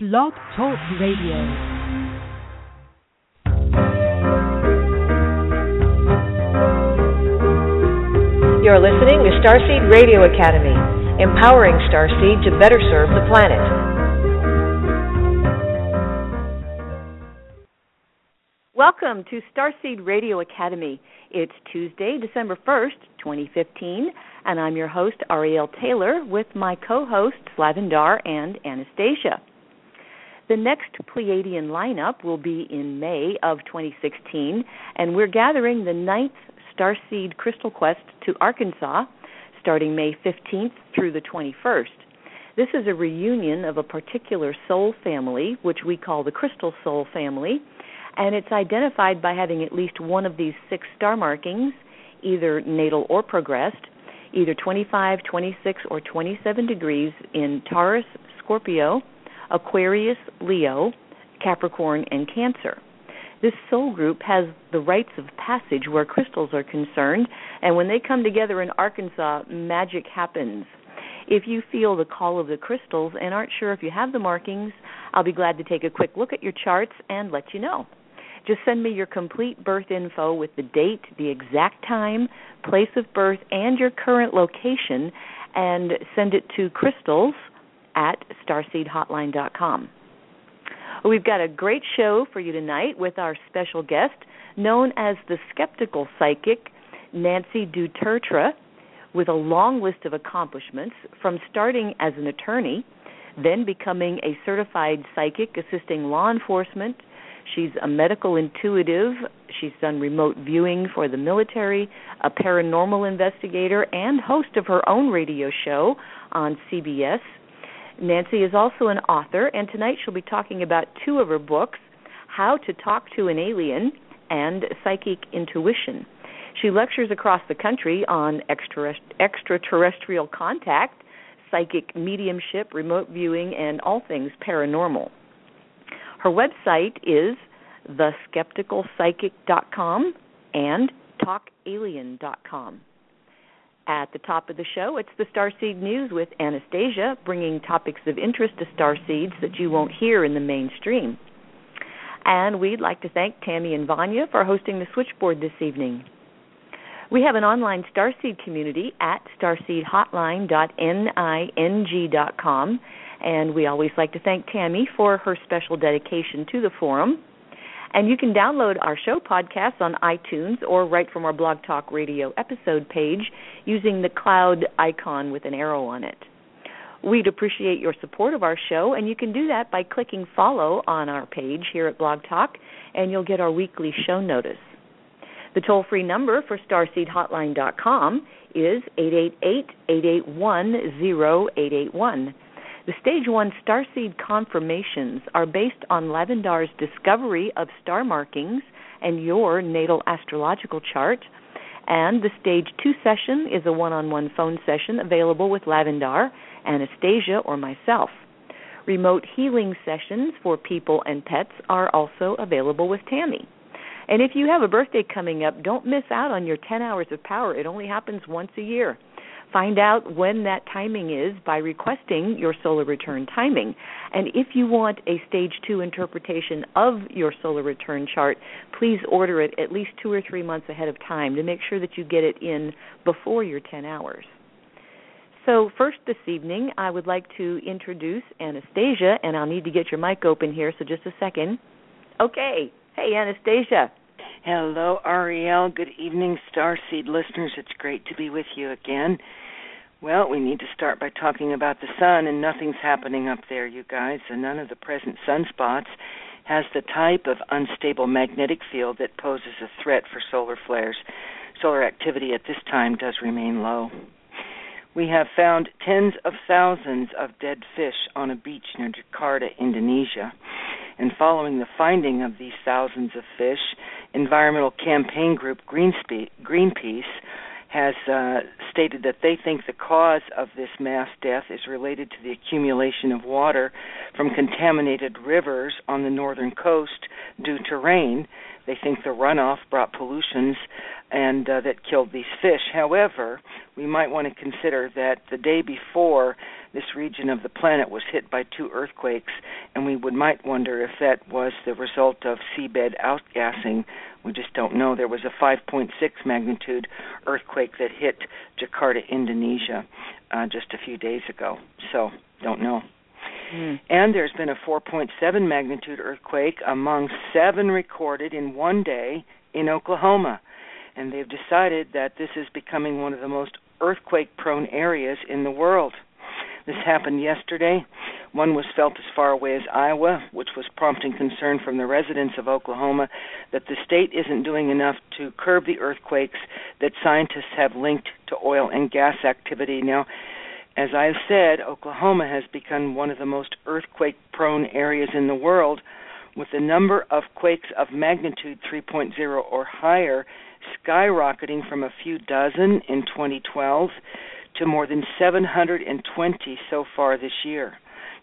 Blog Talk Radio. You're listening to Starseed Radio Academy, empowering Starseed to better serve the planet. Welcome to Starseed Radio Academy. It's Tuesday, December 1st, 2015, and I'm your host, Ariel Taylor, with my co hosts, Lavendar and Anastasia. The next Pleiadian lineup will be in May of 2016, and we're gathering the ninth Starseed Crystal Quest to Arkansas starting May 15th through the 21st. This is a reunion of a particular soul family, which we call the Crystal Soul family, and it's identified by having at least one of these six star markings, either natal or progressed, either 25, 26, or 27 degrees in Taurus, Scorpio, Aquarius, Leo, Capricorn, and Cancer. This soul group has the rites of passage where crystals are concerned, and when they come together in Arkansas, magic happens. If you feel the call of the crystals and aren't sure if you have the markings, I'll be glad to take a quick look at your charts and let you know. Just send me your complete birth info with the date, the exact time, place of birth, and your current location, and send it to crystals at starseedhotline.com. We've got a great show for you tonight with our special guest, known as the skeptical psychic, Nancy du Tertre, with a long list of accomplishments from starting as an attorney, then becoming a certified psychic assisting law enforcement. She's a medical intuitive. She's done remote viewing for the military, a paranormal investigator, and host of her own radio show on CBS Nancy is also an author, and tonight she'll be talking about two of her books How to Talk to an Alien and Psychic Intuition. She lectures across the country on extraterrestrial contact, psychic mediumship, remote viewing, and all things paranormal. Her website is theskepticalpsychic.com and talkalien.com. At the top of the show, it's the Starseed News with Anastasia, bringing topics of interest to starseeds that you won't hear in the mainstream. And we'd like to thank Tammy and Vanya for hosting the switchboard this evening. We have an online Starseed community at starseedhotline.ning.com, and we always like to thank Tammy for her special dedication to the forum. And you can download our show podcasts on iTunes or right from our Blog Talk Radio episode page using the cloud icon with an arrow on it. We'd appreciate your support of our show, and you can do that by clicking follow on our page here at Blog Talk, and you'll get our weekly show notice. The toll free number for starseedhotline.com is 888 881 0881. The Stage 1 starseed confirmations are based on Lavendar's discovery of star markings and your natal astrological chart. And the Stage 2 session is a one on one phone session available with Lavendar, Anastasia, or myself. Remote healing sessions for people and pets are also available with Tammy. And if you have a birthday coming up, don't miss out on your 10 hours of power. It only happens once a year. Find out when that timing is by requesting your solar return timing. And if you want a stage two interpretation of your solar return chart, please order it at least two or three months ahead of time to make sure that you get it in before your 10 hours. So, first this evening, I would like to introduce Anastasia, and I'll need to get your mic open here, so just a second. Okay. Hey, Anastasia. Hello, Ariel. Good evening, Starseed listeners. It's great to be with you again. Well, we need to start by talking about the sun, and nothing's happening up there, you guys. And none of the present sunspots has the type of unstable magnetic field that poses a threat for solar flares. Solar activity at this time does remain low. We have found tens of thousands of dead fish on a beach near Jakarta, Indonesia. And following the finding of these thousands of fish, environmental campaign group Greenpeace has uh, stated that they think the cause of this mass death is related to the accumulation of water from contaminated rivers on the northern coast due to rain. They think the runoff brought pollutions and uh, that killed these fish. However, we might want to consider that the day before this region of the planet was hit by two earthquakes, and we would might wonder if that was the result of seabed outgassing. We just don't know. There was a 5.6 magnitude earthquake that hit Jakarta, Indonesia, uh, just a few days ago. So, don't know. Mm. And there's been a 4.7 magnitude earthquake among seven recorded in one day in Oklahoma. And they've decided that this is becoming one of the most earthquake prone areas in the world. This happened yesterday. One was felt as far away as Iowa, which was prompting concern from the residents of Oklahoma that the state isn't doing enough to curb the earthquakes that scientists have linked to oil and gas activity. Now, as I've said, Oklahoma has become one of the most earthquake prone areas in the world, with the number of quakes of magnitude 3.0 or higher skyrocketing from a few dozen in 2012 to more than 720 so far this year.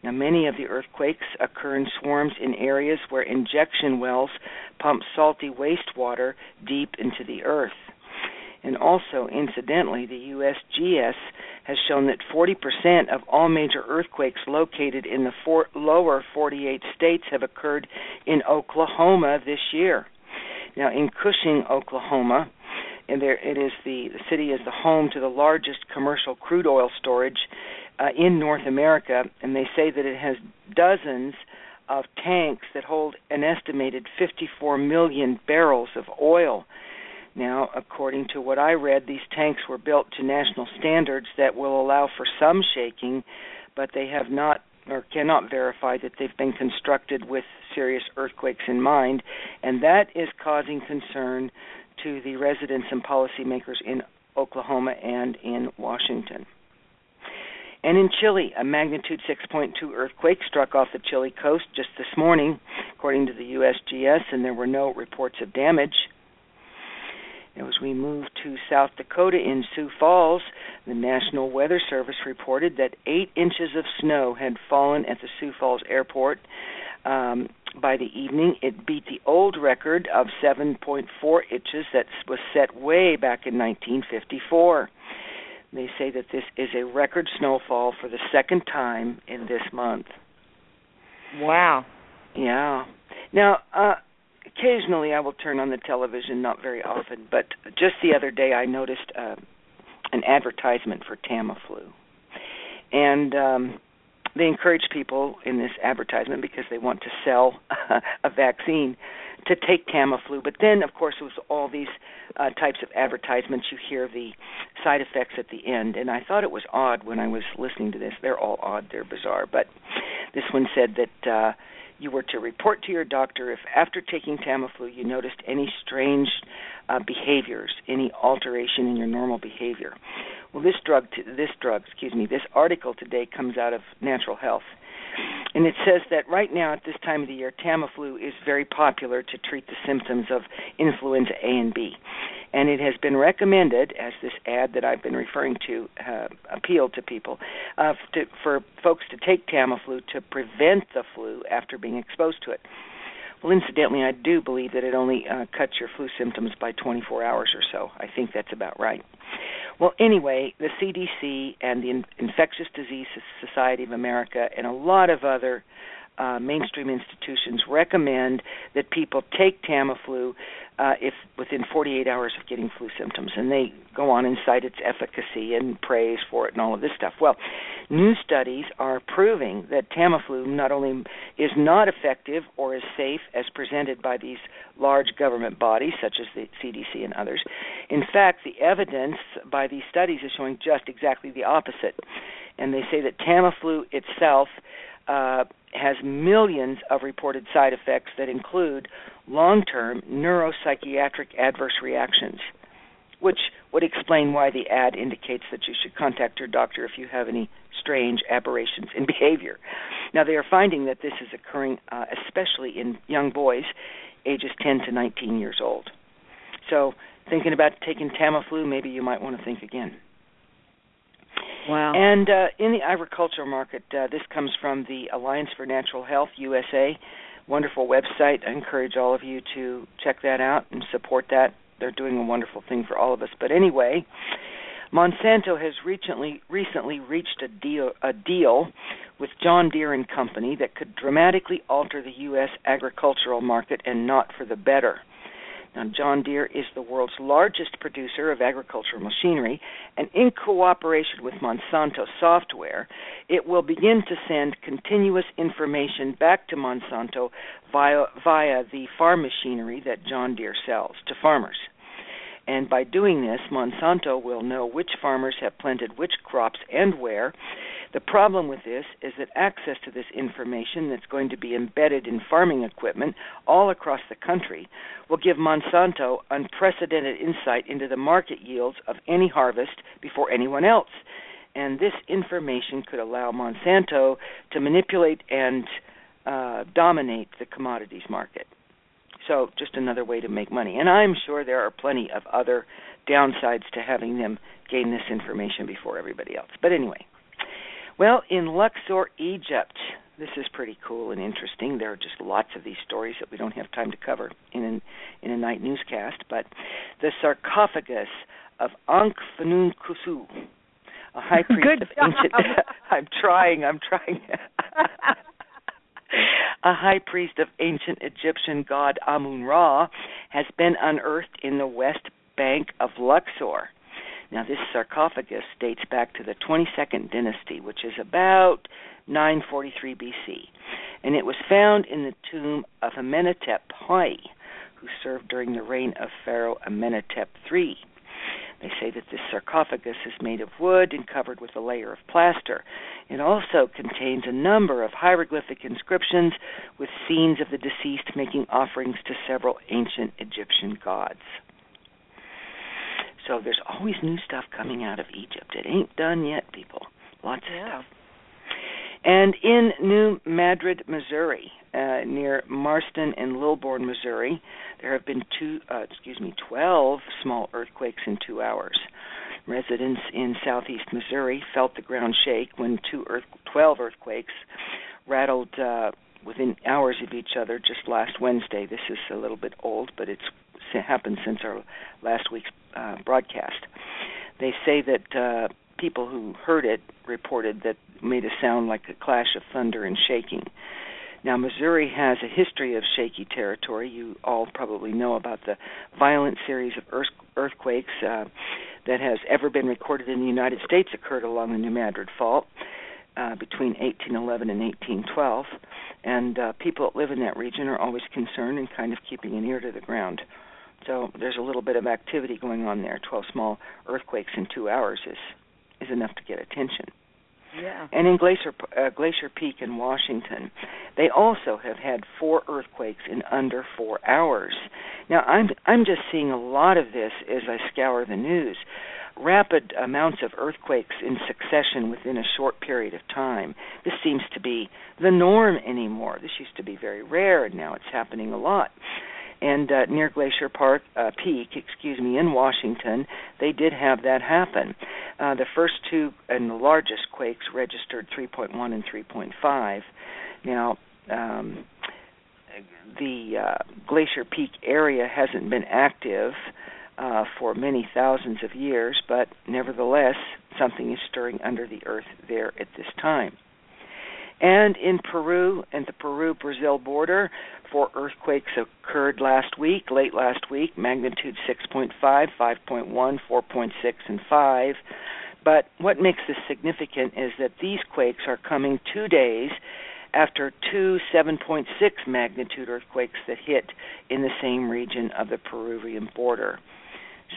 Now, many of the earthquakes occur in swarms in areas where injection wells pump salty wastewater deep into the earth. And also, incidentally, the USGS has shown that 40% of all major earthquakes located in the four, lower 48 states have occurred in Oklahoma this year. Now, in Cushing, Oklahoma, and there it is the, the city is the home to the largest commercial crude oil storage uh, in North America, and they say that it has dozens of tanks that hold an estimated 54 million barrels of oil. Now, according to what I read, these tanks were built to national standards that will allow for some shaking, but they have not or cannot verify that they've been constructed with serious earthquakes in mind, and that is causing concern to the residents and policymakers in Oklahoma and in Washington. And in Chile, a magnitude 6.2 earthquake struck off the Chile coast just this morning, according to the USGS, and there were no reports of damage. As we move to South Dakota in Sioux Falls, the National Weather Service reported that eight inches of snow had fallen at the Sioux Falls Airport. Um, by the evening, it beat the old record of 7.4 inches that was set way back in 1954. They say that this is a record snowfall for the second time in this month. Wow. Yeah. Now, uh, occasionally I will turn on the television, not very often, but just the other day I noticed uh, an advertisement for Tamiflu, and um, they encourage people in this advertisement because they want to sell a vaccine to take Tamiflu. But then, of course, it was all these uh, types of advertisements. You hear the side effects at the end, and I thought it was odd when I was listening to this. They're all odd. They're bizarre, but this one said that. Uh, you were to report to your doctor if after taking Tamiflu you noticed any strange uh, behaviors, any alteration in your normal behavior. Well, this drug, t- this drug, excuse me, this article today comes out of Natural Health, and it says that right now at this time of the year, Tamiflu is very popular to treat the symptoms of influenza A and B. And it has been recommended, as this ad that I've been referring to uh, appealed to people, uh, to, for folks to take Tamiflu to prevent the flu after being exposed to it. Well, incidentally, I do believe that it only uh, cuts your flu symptoms by 24 hours or so. I think that's about right. Well, anyway, the CDC and the In- Infectious Disease Society of America and a lot of other uh, mainstream institutions recommend that people take Tamiflu uh, if within 48 hours of getting flu symptoms, and they go on and cite its efficacy and praise for it and all of this stuff. Well, new studies are proving that Tamiflu not only is not effective or as safe as presented by these large government bodies such as the CDC and others. In fact, the evidence by these studies is showing just exactly the opposite. And they say that Tamiflu itself uh, has millions of reported side effects that include long term neuropsychiatric adverse reactions, which would explain why the ad indicates that you should contact your doctor if you have any strange aberrations in behavior. Now, they are finding that this is occurring uh, especially in young boys ages 10 to 19 years old. So, thinking about taking Tamiflu, maybe you might want to think again. Wow. And uh, in the agricultural market, uh, this comes from the Alliance for Natural Health USA. Wonderful website. I encourage all of you to check that out and support that. They're doing a wonderful thing for all of us. But anyway, Monsanto has recently recently reached a deal a deal with John Deere and Company that could dramatically alter the US agricultural market and not for the better. Now, John Deere is the world's largest producer of agricultural machinery, and in cooperation with Monsanto Software, it will begin to send continuous information back to Monsanto via, via the farm machinery that John Deere sells to farmers. And by doing this, Monsanto will know which farmers have planted which crops and where. The problem with this is that access to this information that's going to be embedded in farming equipment all across the country will give Monsanto unprecedented insight into the market yields of any harvest before anyone else. And this information could allow Monsanto to manipulate and uh, dominate the commodities market. So, just another way to make money. And I'm sure there are plenty of other downsides to having them gain this information before everybody else. But anyway, well, in Luxor, Egypt, this is pretty cool and interesting. There are just lots of these stories that we don't have time to cover in an, in a night newscast. But the sarcophagus of Ankh-Fnun-Kusu, a high priest of ancient. I'm trying. I'm trying. a high priest of ancient Egyptian god Amun Ra, has been unearthed in the west bank of Luxor. Now, this sarcophagus dates back to the 22nd dynasty, which is about 943 BC, and it was found in the tomb of Amenhotep I, who served during the reign of Pharaoh Amenhotep III. They say that this sarcophagus is made of wood and covered with a layer of plaster. It also contains a number of hieroglyphic inscriptions with scenes of the deceased making offerings to several ancient Egyptian gods. So there's always new stuff coming out of Egypt. It ain't done yet, people. Lots of stuff. And in New Madrid, Missouri, uh, near Marston and Lilbourn, Missouri, there have been two, uh, excuse me, 12 small earthquakes in two hours. Residents in southeast Missouri felt the ground shake when two earth, 12 earthquakes rattled uh, within hours of each other just last Wednesday. This is a little bit old, but it's happened since our last week's uh, broadcast. They say that uh, people who heard it reported that it made a sound like a clash of thunder and shaking. Now, Missouri has a history of shaky territory. You all probably know about the violent series of earth- earthquakes uh, that has ever been recorded in the United States occurred along the New Madrid Fault uh, between 1811 and 1812. And uh, people that live in that region are always concerned and kind of keeping an ear to the ground. So there's a little bit of activity going on there. 12 small earthquakes in two hours is is enough to get attention. Yeah. And in Glacier uh, Glacier Peak in Washington, they also have had four earthquakes in under 4 hours. Now I'm I'm just seeing a lot of this as I scour the news. Rapid amounts of earthquakes in succession within a short period of time. This seems to be the norm anymore. This used to be very rare, and now it's happening a lot and uh, near Glacier Park uh, Peak, excuse me, in Washington, they did have that happen. Uh, the first two and the largest quakes registered 3.1 and 3.5. Now, um, the uh, Glacier Peak area hasn't been active uh, for many thousands of years, but nevertheless, something is stirring under the earth there at this time. And in Peru and the Peru Brazil border, four earthquakes occurred last week, late last week, magnitude 6.5, 5.1, 4.6, and 5. But what makes this significant is that these quakes are coming two days after two 7.6 magnitude earthquakes that hit in the same region of the Peruvian border.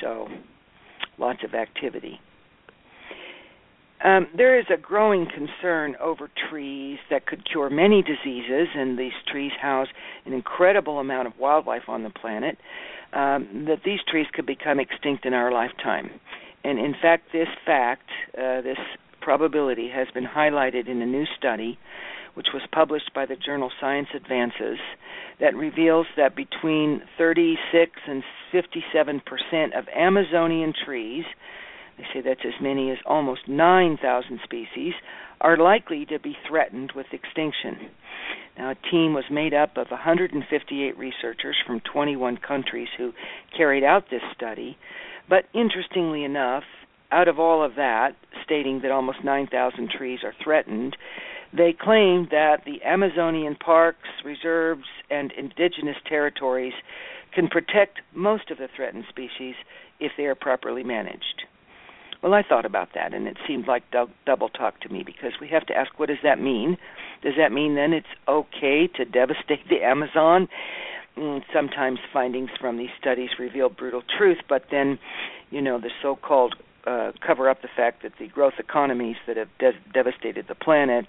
So, lots of activity. Um, there is a growing concern over trees that could cure many diseases, and these trees house an incredible amount of wildlife on the planet. Um, that these trees could become extinct in our lifetime, and in fact, this fact, uh, this probability, has been highlighted in a new study, which was published by the journal Science Advances, that reveals that between 36 and 57 percent of Amazonian trees they say that's as many as almost 9,000 species, are likely to be threatened with extinction. Now, a team was made up of 158 researchers from 21 countries who carried out this study, but interestingly enough, out of all of that, stating that almost 9,000 trees are threatened, they claim that the Amazonian parks, reserves, and indigenous territories can protect most of the threatened species if they are properly managed. Well, I thought about that, and it seemed like double talk to me because we have to ask, what does that mean? Does that mean then it's okay to devastate the Amazon? Mm, sometimes findings from these studies reveal brutal truth, but then, you know, the so-called uh, cover up the fact that the growth economies that have de- devastated the planet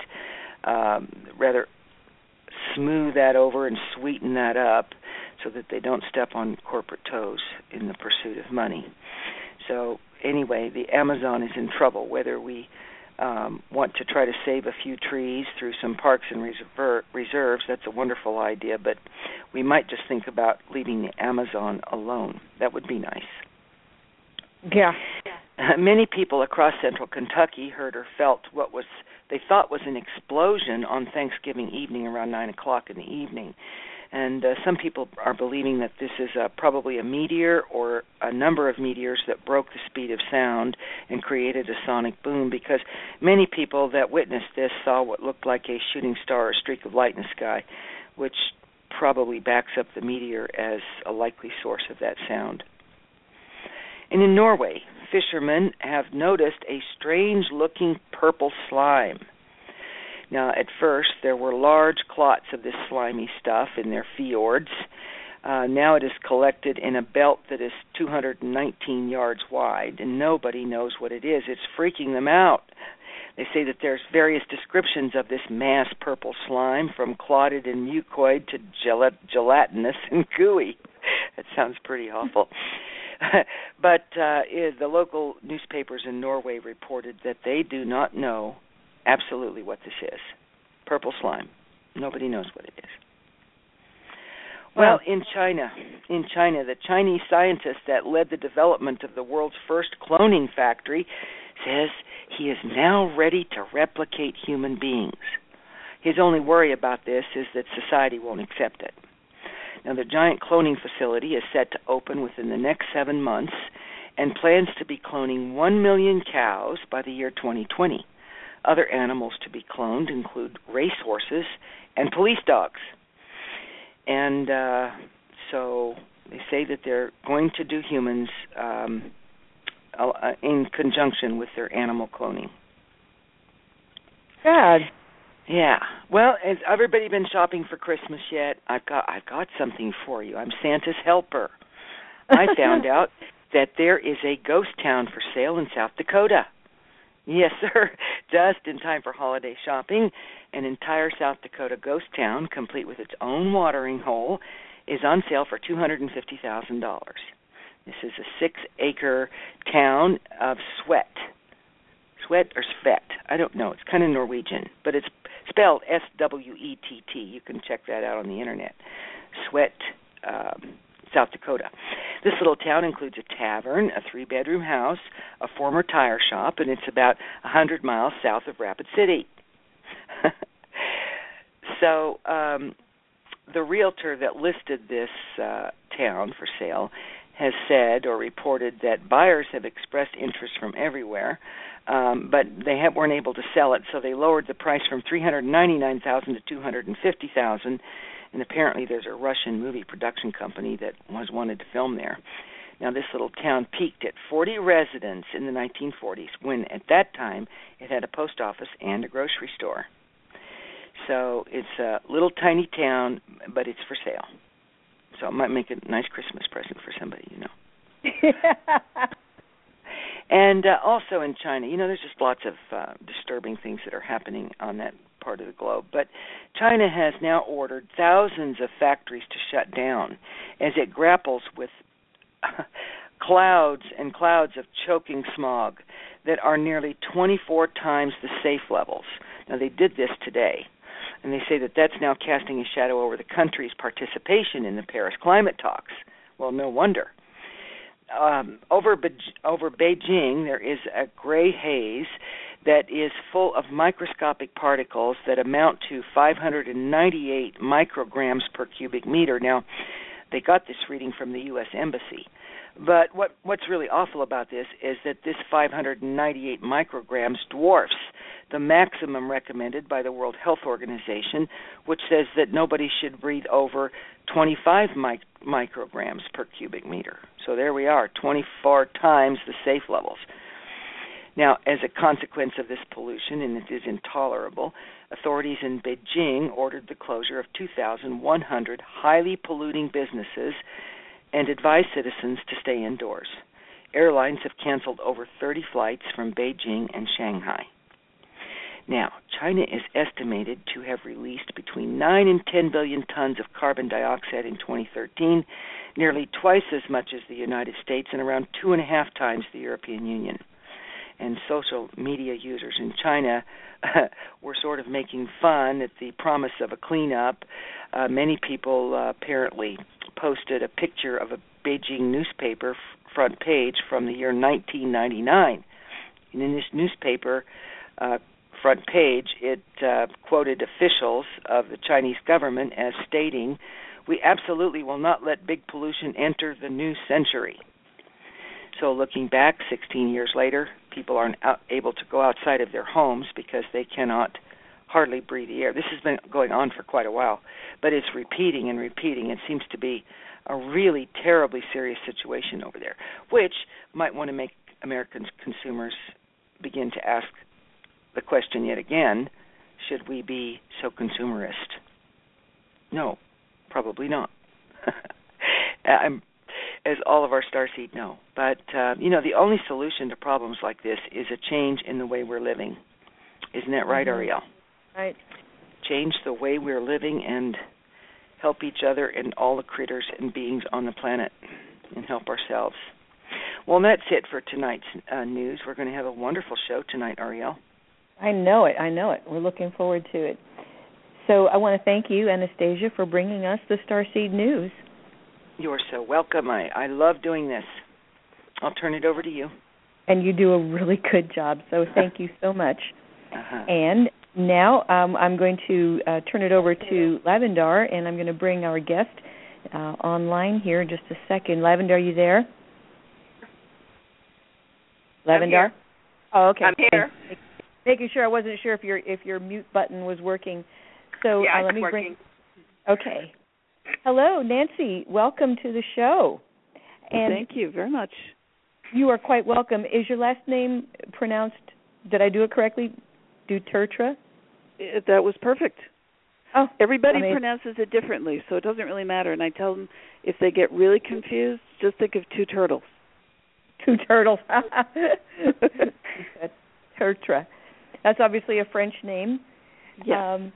um, rather smooth that over and sweeten that up so that they don't step on corporate toes in the pursuit of money. So anyway, the Amazon is in trouble. Whether we um, want to try to save a few trees through some parks and reserve, reserves, that's a wonderful idea. But we might just think about leaving the Amazon alone. That would be nice. Yeah. Uh, many people across central Kentucky heard or felt what was they thought was an explosion on Thanksgiving evening around nine o'clock in the evening and uh, some people are believing that this is uh, probably a meteor or a number of meteors that broke the speed of sound and created a sonic boom because many people that witnessed this saw what looked like a shooting star or streak of light in the sky which probably backs up the meteor as a likely source of that sound. And in Norway fishermen have noticed a strange looking purple slime now, at first, there were large clots of this slimy stuff in their fjords. Uh, now it is collected in a belt that is 219 yards wide, and nobody knows what it is. It's freaking them out. They say that there's various descriptions of this mass purple slime, from clotted and mucoid to gelat- gelatinous and gooey. that sounds pretty awful. but uh, the local newspapers in Norway reported that they do not know absolutely what this is. Purple slime. Nobody knows what it is. Well, in China, in China, the Chinese scientist that led the development of the world's first cloning factory says he is now ready to replicate human beings. His only worry about this is that society won't accept it. Now, the giant cloning facility is set to open within the next seven months and plans to be cloning 1 million cows by the year 2020. Other animals to be cloned include racehorses and police dogs. And uh, so they say that they're going to do humans um, uh, in conjunction with their animal cloning. God. Yeah. Well, has everybody been shopping for Christmas yet? I've got I've got something for you. I'm Santa's helper. I found out that there is a ghost town for sale in South Dakota. Yes, sir. Just in time for holiday shopping, an entire South Dakota ghost town, complete with its own watering hole, is on sale for two hundred and fifty thousand dollars. This is a six-acre town of Swett. Swett or Svet? I don't know. It's kind of Norwegian, but it's spelled S W E T T. You can check that out on the internet. Swett. Um, South Dakota. This little town includes a tavern, a three bedroom house, a former tire shop, and it's about a 100 miles south of Rapid City. so, um, the realtor that listed this uh, town for sale has said or reported that buyers have expressed interest from everywhere, um, but they have, weren't able to sell it, so they lowered the price from 399,000 to 250,000 and apparently there's a Russian movie production company that was wanted to film there. Now, this little town peaked at 40 residents in the 1940s, when at that time it had a post office and a grocery store. So it's a little tiny town, but it's for sale. So it might make a nice Christmas present for somebody, you know. and uh, also in China, you know, there's just lots of uh, disturbing things that are happening on that part of the globe. But China has now ordered thousands of factories to shut down as it grapples with clouds and clouds of choking smog that are nearly 24 times the safe levels. Now, they did this today, and they say that that's now casting a shadow over the country's participation in the Paris climate talks. Well, no wonder. Um, over Be- over Beijing, there is a gray haze that is full of microscopic particles that amount to 598 micrograms per cubic meter. Now, they got this reading from the U.S. Embassy. But what what's really awful about this is that this 598 micrograms dwarfs the maximum recommended by the World Health Organization, which says that nobody should breathe over 25 mic- micrograms per cubic meter. So there we are, 24 times the safe levels. Now, as a consequence of this pollution, and it is intolerable, authorities in Beijing ordered the closure of 2,100 highly polluting businesses and advise citizens to stay indoors. Airlines have canceled over 30 flights from Beijing and Shanghai. Now, China is estimated to have released between 9 and 10 billion tons of carbon dioxide in 2013, nearly twice as much as the United States and around two and a half times the European Union. And social media users in China were sort of making fun at the promise of a cleanup. Uh, many people uh, apparently posted a picture of a Beijing newspaper f- front page from the year 1999. And in this newspaper, uh, front page, it uh, quoted officials of the Chinese government as stating, "We absolutely will not let big pollution enter the new century." So, looking back 16 years later, people aren't able to go outside of their homes because they cannot hardly breathe the air. This has been going on for quite a while, but it's repeating and repeating. It seems to be a really terribly serious situation over there, which might want to make American consumers begin to ask the question yet again should we be so consumerist? No, probably not. I'm, as all of our starseed know. But, uh, you know, the only solution to problems like this is a change in the way we're living. Isn't that right, mm-hmm. Ariel? Right. Change the way we're living and help each other and all the critters and beings on the planet and help ourselves. Well, that's it for tonight's uh, news. We're going to have a wonderful show tonight, Ariel. I know it. I know it. We're looking forward to it. So I want to thank you, Anastasia, for bringing us the Starseed News. You're so welcome. I, I love doing this. I'll turn it over to you. And you do a really good job, so thank you so much. Uh-huh. And now um, I'm going to uh, turn it over to Lavendar, and I'm going to bring our guest uh, online here in just a second. Lavendar, are you there? Lavendar? Oh, okay. I'm here making sure I wasn't sure if your if your mute button was working. So yeah, uh, let me bring. Okay. Hello, Nancy. Welcome to the show. And Thank you very much. You are quite welcome. Is your last name pronounced? Did I do it correctly? Dutertra. It, that was perfect. Oh, everybody amazing. pronounces it differently, so it doesn't really matter. And I tell them if they get really confused, just think of two turtles. Two turtles. Tertra. That's obviously a French name. Yeah. Um,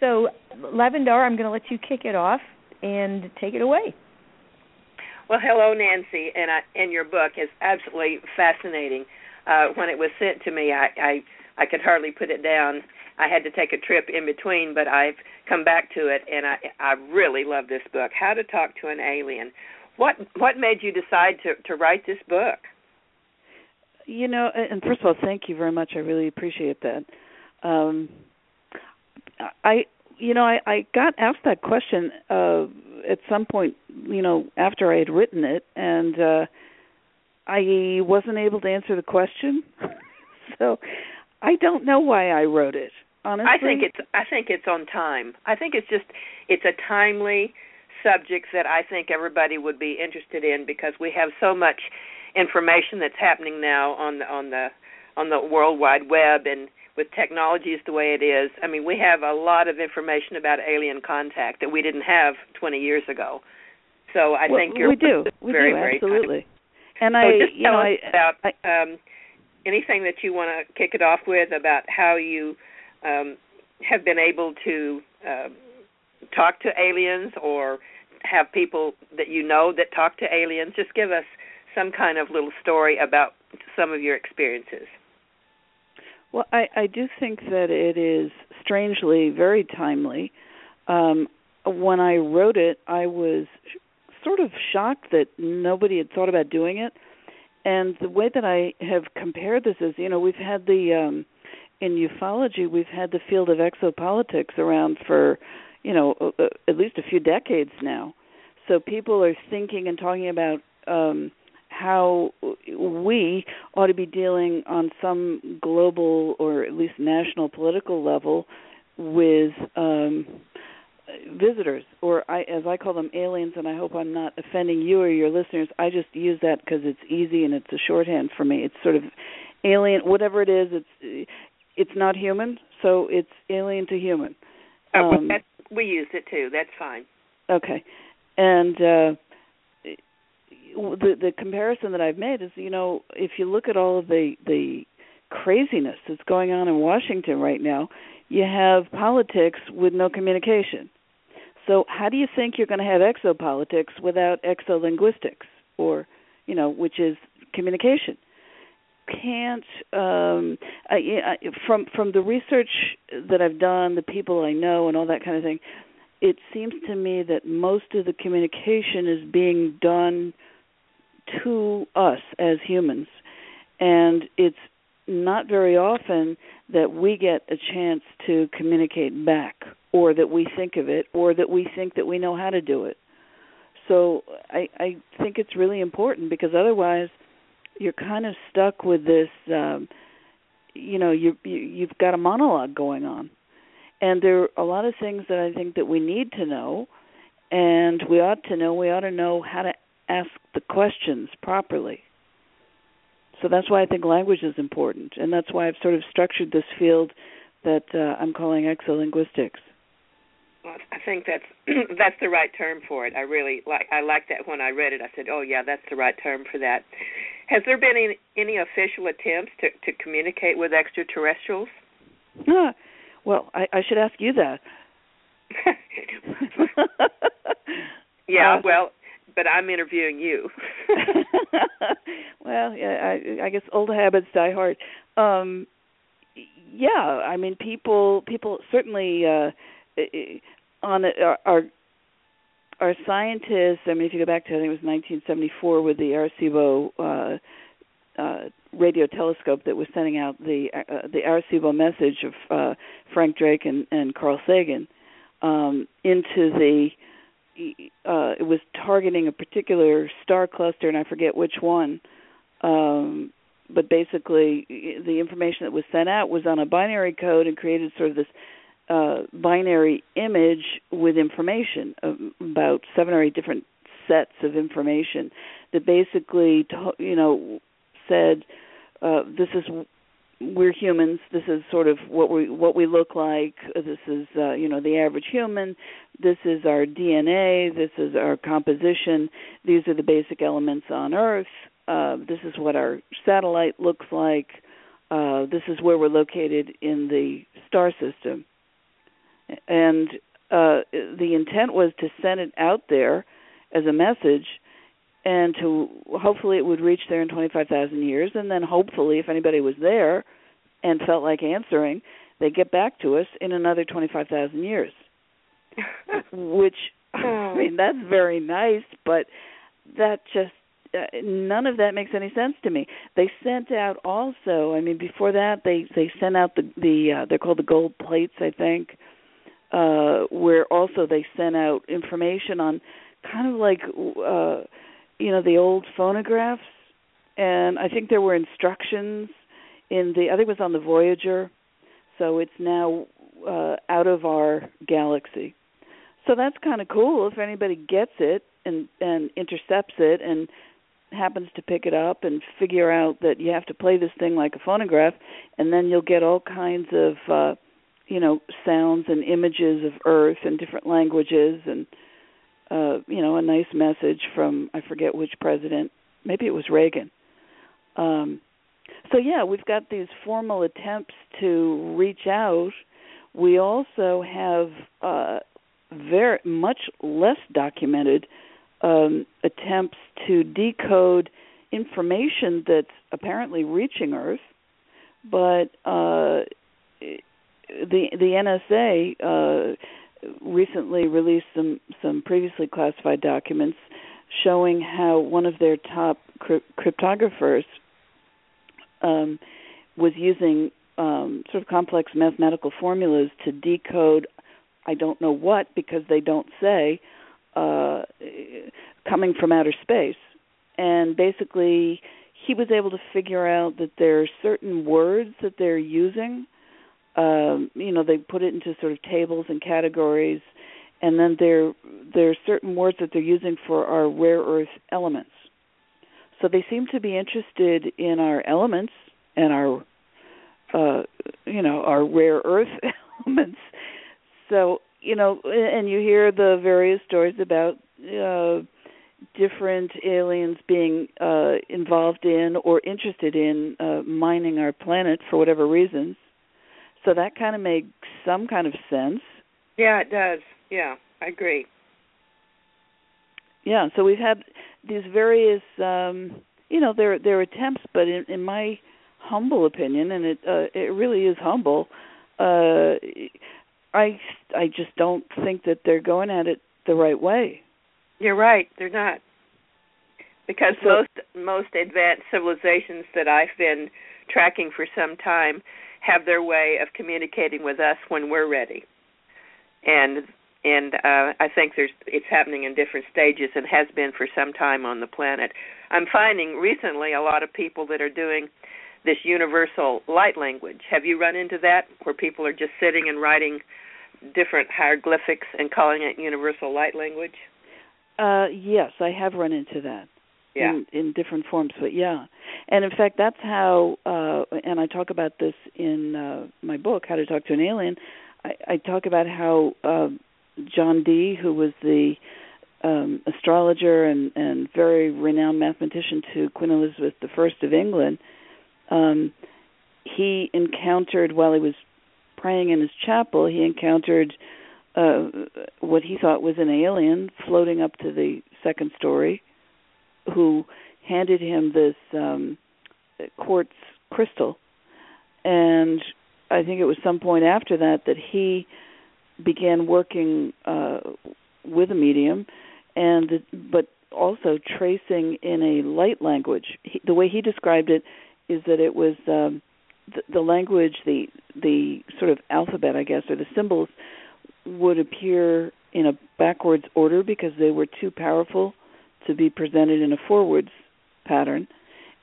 so, Lavendar, I'm going to let you kick it off and take it away. Well, hello, Nancy, and I, and your book is absolutely fascinating. Uh, when it was sent to me, I, I I could hardly put it down. I had to take a trip in between, but I've come back to it, and I I really love this book. How to Talk to an Alien. What what made you decide to to write this book? You know, and first of all, thank you very much. I really appreciate that. Um, I, you know, I, I got asked that question uh, at some point, you know, after I had written it, and uh, I wasn't able to answer the question. so I don't know why I wrote it. Honestly, I think it's I think it's on time. I think it's just it's a timely subject that I think everybody would be interested in because we have so much information that's happening now on the on the on the world wide web and with technologies the way it is i mean we have a lot of information about alien contact that we didn't have 20 years ago so i well, think you're we do we very do very absolutely kind. and so i you know I, about I, um anything that you want to kick it off with about how you um have been able to uh, talk to aliens or have people that you know that talk to aliens just give us some kind of little story about some of your experiences. Well, I, I do think that it is strangely very timely. Um, when I wrote it, I was sort of shocked that nobody had thought about doing it. And the way that I have compared this is, you know, we've had the um, in ufology, we've had the field of exopolitics around for, you know, at least a few decades now. So people are thinking and talking about um, how we ought to be dealing on some global or at least national political level with um, visitors, or I, as I call them, aliens. And I hope I'm not offending you or your listeners. I just use that because it's easy and it's a shorthand for me. It's sort of alien, whatever it is. It's it's not human, so it's alien to human. Oh, um, we used it too. That's fine. Okay, and uh, the the comparison that I've made is, you know, if you look at all of the the craziness that's going on in Washington right now, you have politics with no communication. So how do you think you're going to have exopolitics without exolinguistics, or you know, which is communication? Can't um, I, I, from from the research that I've done, the people I know, and all that kind of thing. It seems to me that most of the communication is being done to us as humans, and it's not very often that we get a chance to communicate back or that we think of it or that we think that we know how to do it. So i i think it's really important because otherwise you're kind of stuck with this um you know you, you you've got a monologue going on. And there are a lot of things that i think that we need to know and we ought to know we ought to know how to ask the questions properly so that's why I think language is important, and that's why I've sort of structured this field that uh, I'm calling exolinguistics. Well, I think that's that's the right term for it. I really like I like that when I read it. I said, "Oh yeah, that's the right term for that." Has there been any, any official attempts to to communicate with extraterrestrials? Ah, well, I, I should ask you that. yeah, well, but I'm interviewing you. well, yeah, I, I guess old habits die hard. Um, yeah, I mean, people, people certainly uh, on the, our our scientists. I mean, if you go back to I think it was 1974 with the Arecibo uh, uh, radio telescope that was sending out the uh, the Arecibo message of uh, Frank Drake and, and Carl Sagan um, into the uh, it was targeting a particular star cluster, and I forget which one. Um, but basically, the information that was sent out was on a binary code and created sort of this uh, binary image with information about seven or eight different sets of information that basically, you know, said uh, this is we're humans. This is sort of what we what we look like. This is uh, you know the average human. This is our DNA. This is our composition. These are the basic elements on Earth. Uh, this is what our satellite looks like. Uh, this is where we're located in the star system. And uh, the intent was to send it out there as a message and to hopefully it would reach there in 25,000 years. And then hopefully if anybody was there and felt like answering they get back to us in another 25,000 years. Which I mean that's very nice but that just uh, none of that makes any sense to me. They sent out also I mean before that they they sent out the the uh, they're called the gold plates I think uh where also they sent out information on kind of like uh you know the old phonographs and I think there were instructions in the I think it was on the Voyager so it's now uh out of our galaxy. So that's kind of cool if anybody gets it and and intercepts it and happens to pick it up and figure out that you have to play this thing like a phonograph and then you'll get all kinds of uh you know sounds and images of earth and different languages and uh, you know, a nice message from I forget which president, maybe it was Reagan. Um, so yeah, we've got these formal attempts to reach out. We also have uh, very much less documented um, attempts to decode information that's apparently reaching Earth, but uh, the the NSA uh, recently released some some previously classified documents showing how one of their top cryptographers um, was using um, sort of complex mathematical formulas to decode I don't know what because they don't say uh, coming from outer space, and basically he was able to figure out that there are certain words that they're using. Um, you know, they put it into sort of tables and categories, and then there there are certain words that they're using for our rare earth elements. So they seem to be interested in our elements and our uh you know our rare earth elements so you know and you hear the various stories about uh different aliens being uh involved in or interested in uh mining our planet for whatever reasons so that kind of makes some kind of sense. Yeah it does. Yeah i agree. Yeah so we've had these various um you know their their attempts but in in my humble opinion and it uh it really is humble uh i i just don't think that they're going at it the right way. You're right they're not. Because So- most most advanced civilizations that I've been tracking for some time have their way of communicating with us when we're ready. And and uh I think there's it's happening in different stages and has been for some time on the planet. I'm finding recently a lot of people that are doing this universal light language. Have you run into that where people are just sitting and writing different hieroglyphics and calling it universal light language? uh yes i have run into that Yeah. in in different forms but yeah. And in fact that's how uh and i talk about this in uh my book how to talk to an alien. I i talk about how uh john dee who was the um astrologer and and very renowned mathematician to queen elizabeth first of england um he encountered while he was praying in his chapel he encountered uh what he thought was an alien floating up to the second story who handed him this um quartz crystal. And i think it was some point after that that he began working uh with a medium and but also tracing in a light language. He, the way he described it is that it was um the, the language the the sort of alphabet i guess or the symbols would appear in a backwards order because they were too powerful to be presented in a forwards pattern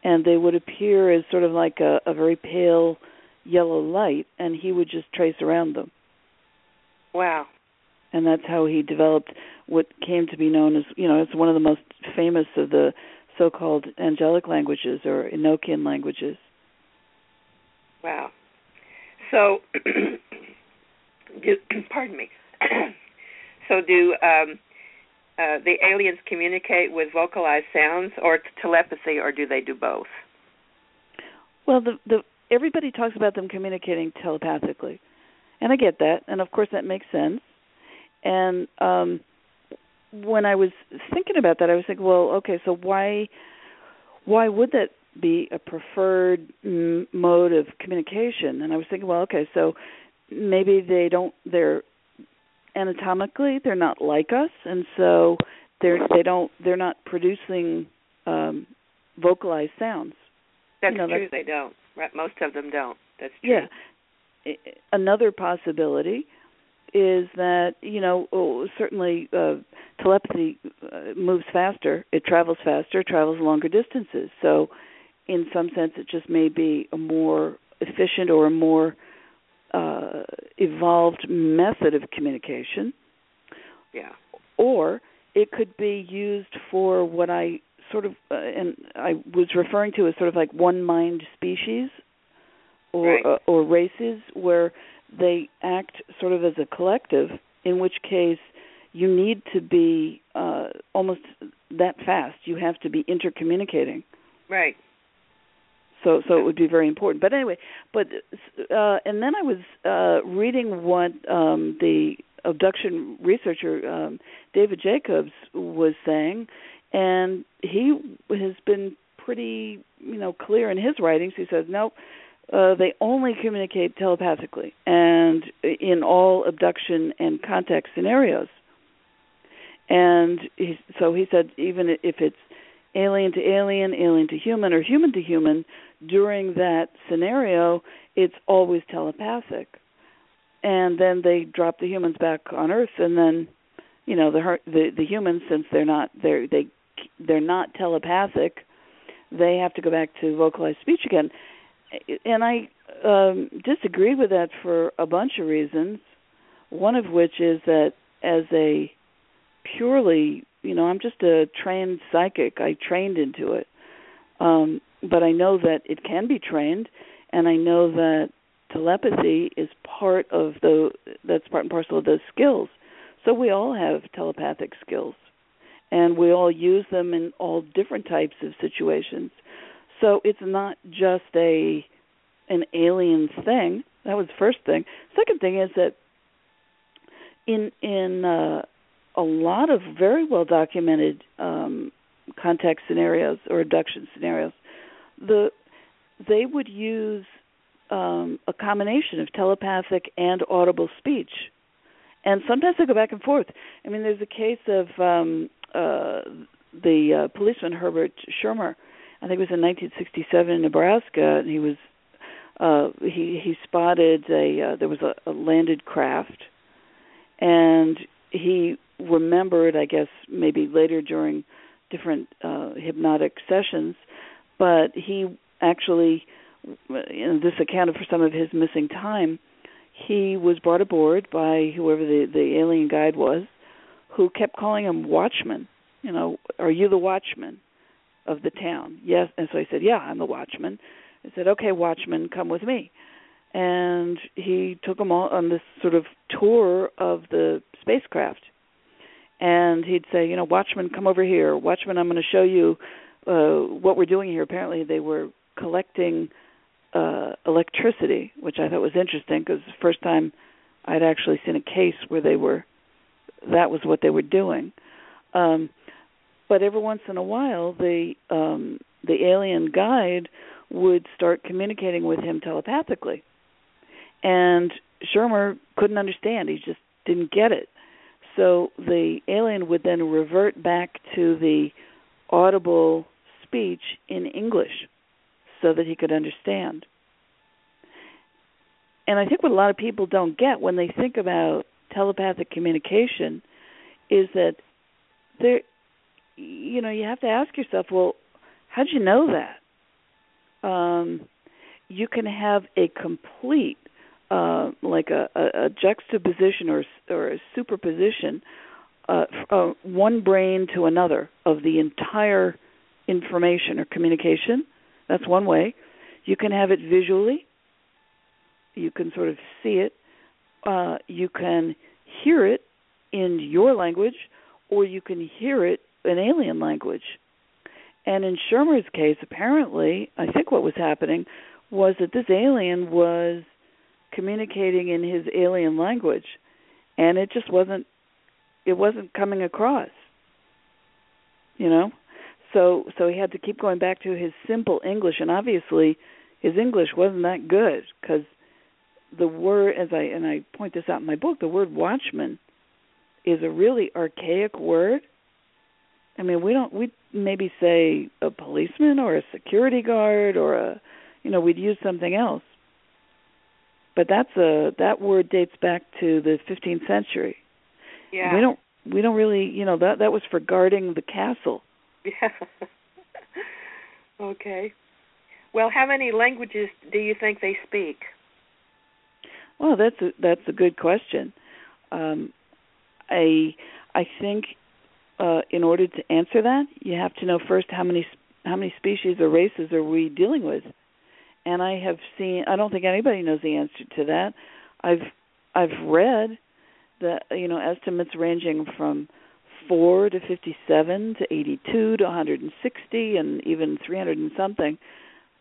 and they would appear as sort of like a, a very pale yellow light and he would just trace around them Wow. and that's how he developed what came to be known as you know it's one of the most famous of the so-called angelic languages or Enochian languages Wow. So, do, pardon me. so, do um, uh, the aliens communicate with vocalized sounds or t- telepathy, or do they do both? Well, the the everybody talks about them communicating telepathically, and I get that, and of course that makes sense. And um when I was thinking about that, I was thinking, well, okay, so why why would that be a preferred m- mode of communication? And I was thinking, well, okay, so maybe they don't they're anatomically they're not like us, and so they're they don't they're not producing um vocalized sounds. That's You know, true. that's- They don't. Most of them don't. That's true. Yeah. Another possibility is that you know oh, certainly uh, telepathy uh, moves faster, it travels faster, travels longer distances. So, in some sense, it just may be a more efficient or a more uh, evolved method of communication, Yeah. or it could be used for what I sort of uh, and I was referring to as sort of like one mind species or Right. uh, or races where they act sort of as a collective in which case you need to be uh almost that fast you have to be intercommunicating Right. So so it would be very important. But anyway but uh and then i was uh reading what um the abduction researcher um david jacobs was saying and he has been pretty you know clear in his writings. He says nope uh, they only communicate telepathically and in all abduction and contact scenarios. And he, so he said even if it's alien to alien, alien to human, or human to human, during that scenario, it's always telepathic. And then they drop the humans back on Earth, and then, you know the the the humans since they're not they're they they're not telepathic they have to go back to vocalized speech again and i um disagree with that for a bunch of reasons one of which is that as a purely you know i'm just a trained psychic. I trained into it. Um but i know that it can be trained and i know that telepathy is part of the that's part and parcel of those skills. So we all have telepathic skills and we all use them in all different types of situations. So it's not just a an alien thing. That was the first thing. Second thing is that in in uh a lot of very well documented um, contact scenarios or abduction scenarios, the they would use um, a combination of telepathic and audible speech, and sometimes they go back and forth. I mean, there's a case of um, uh, the uh, policeman Herbert Schirmer. I think it was in 1967 in Nebraska, and he was uh, he he spotted a uh, there was a, a landed craft, and he remembered, I guess, maybe later during different uh, hypnotic sessions, but he actually, know, this accounted for some of his missing time. He was brought aboard by whoever the the alien guide was, who kept calling him Watchman. You know, are you the Watchman of the town? Yes, and so he said, Yeah, I'm the Watchman. I said, Okay, Watchman, come with me. And he took him all on this sort of tour of the spacecraft and he'd say, you know, Watchman, come over here. Watchman, I'm going to show you uh, what we're doing here. Apparently, they were collecting uh, electricity, which I thought was interesting because the first time I'd actually seen a case where they were that was what they were doing. Um, but every once in a while, the um, the alien guide would start communicating with him telepathically, and Schirmer couldn't understand. He just didn't get it so the alien would then revert back to the audible speech in English so that he could understand. And I think what a lot of people don't get when they think about telepathic communication is that there you know, you have to ask yourself, well, how'd you know that? Um, you can have a complete uh, like a, a, a juxtaposition or or a superposition, uh, uh, one brain to another of the entire information or communication. That's one way. You can have it visually. You can sort of see it. Uh, you can hear it in your language, or you can hear it in alien language. And in Schirmer's case, apparently, I think what was happening was that this alien was communicating in his alien language and it just wasn't it wasn't coming across you know? So so he had to keep going back to his simple english and obviously his english wasn't that good because the word as i and i point this out in my book the word watchman is a really archaic word. I mean we don't we maybe say a policeman or a security guard or a you know we'd use something else but that's a that word dates back to the 15th century. Yeah. We don't we don't really, you know, that that was for guarding the castle. Yeah. okay. Well, how many languages do you think they speak? Well, that's a that's a good question. Um I I think uh in order to answer that, you have to know first how many how many species or races are we dealing with and I have seen I don't think anybody knows the answer to that. I've I've read that you know estimates ranging from 4 to 57 to 82 to 160 and even 300 and something.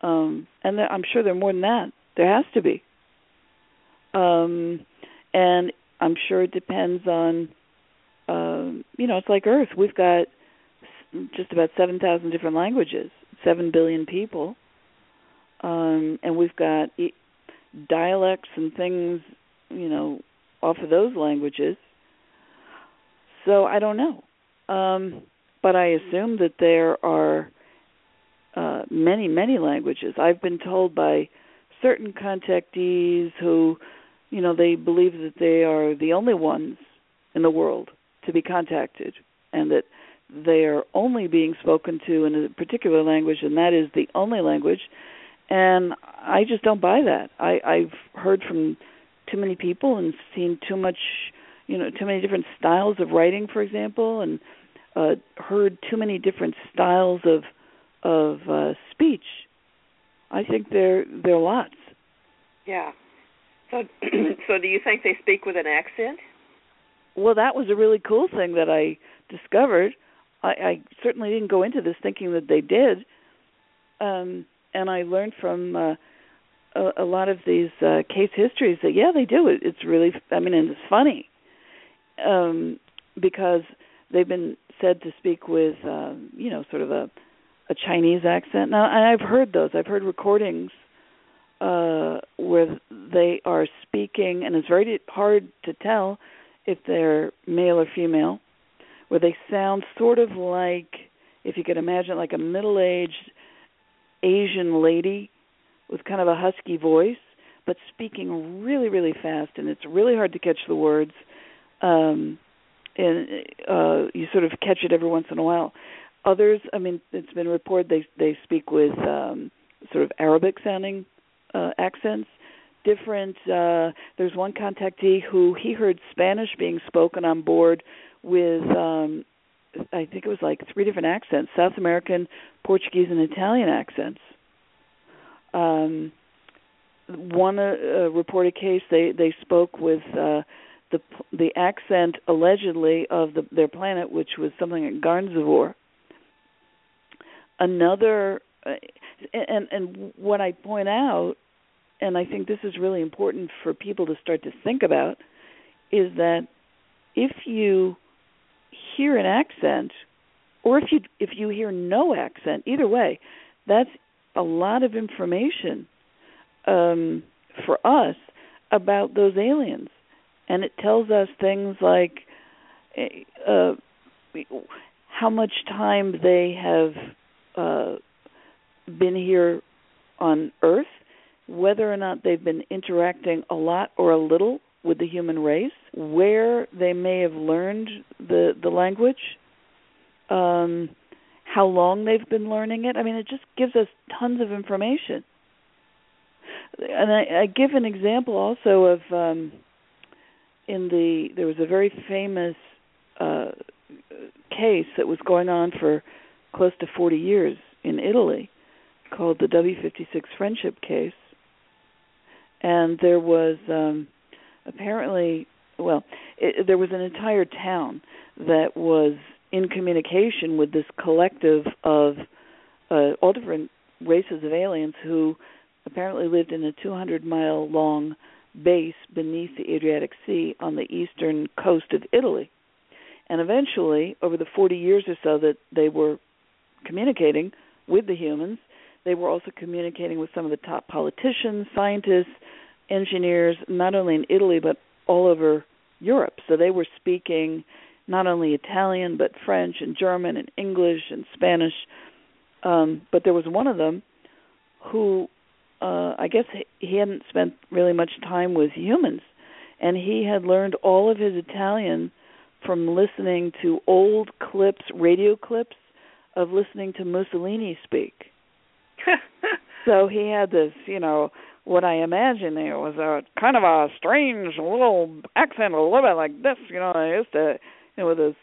Um and there, I'm sure there are more than that. There has to be. Um and I'm sure it depends on um you know, it's like earth. We've got just about 7,000 different languages, 7 billion people um, and we've got dialects and things, you know, off of those languages. So I don't know, um, but I assume that there are uh, many, many languages. I've been told by certain contactees who, you know, they believe that they are the only ones in the world to be contacted, and that they are only being spoken to in a particular language, and that is the only language. And I just don't buy that. I, I've heard from too many people and seen too much, you know, too many different styles of writing, for example, and uh, heard too many different styles of of uh, speech. I think there there are lots. Yeah. So, so do you think they speak with an accent? Well, that was a really cool thing that I discovered. I, I certainly didn't go into this thinking that they did, um, and I learned from uh, a, a lot of these uh, case histories that yeah, they do. It, it's really, I mean, and it's funny um, because they've been said to speak with, uh, you know, sort of a a Chinese accent. Now, I've heard those. I've heard recordings uh where they are speaking and it's very hard to tell if they're male or female where they sound sort of like if you could imagine like a middle-aged Asian lady with kind of a husky voice but speaking really really fast and it's really hard to catch the words um and uh you sort of catch it every once in a while others i mean it's been reported they they speak with um sort of arabic sounding uh, accents, different. Uh, there's one contactee who he heard Spanish being spoken on board with, um, I think it was like three different accents: South American, Portuguese, and Italian accents. Um, one uh, uh, reported case they they spoke with uh, the the accent allegedly of the, their planet, which was something like Garnzivore. Another uh, and and what I point out, and I think this is really important for people to start to think about, is that if you hear an accent, or if you if you hear no accent, either way, that's a lot of information um, for us about those aliens, and it tells us things like eh, uh, how much time they have. Uh, been here on Earth, whether or not they've been interacting a lot or a little with the human race, where they may have learned the the language, um, how long they've been learning it. I mean, it just gives us tons of information. And I, I give an example also of um, in the there was a very famous uh, case that was going on for close to 40 years in Italy called the W56 Friendship Case, and there was um, apparently, well, it, there was an entire town that was in communication with this collective of uh, all different races of aliens who apparently lived in a 200 mile long base beneath the Adriatic Sea on the eastern coast of Italy. And eventually, over the 40 years or so that they were communicating with the humans, they were also communicating with some of the top politicians, scientists, engineers, not only in Italy but all over Europe. So they were speaking not only Italian but French and German and English and Spanish. Um, but there was one of them who uh, I guess he hadn't spent really much time with humans, and he had learned all of his Italian from listening to old clips, radio clips of listening to Mussolini speak. so he had this, you know, what I imagine there was a kind of a strange little accent, a little bit like this, you know. I used to, you know, with this,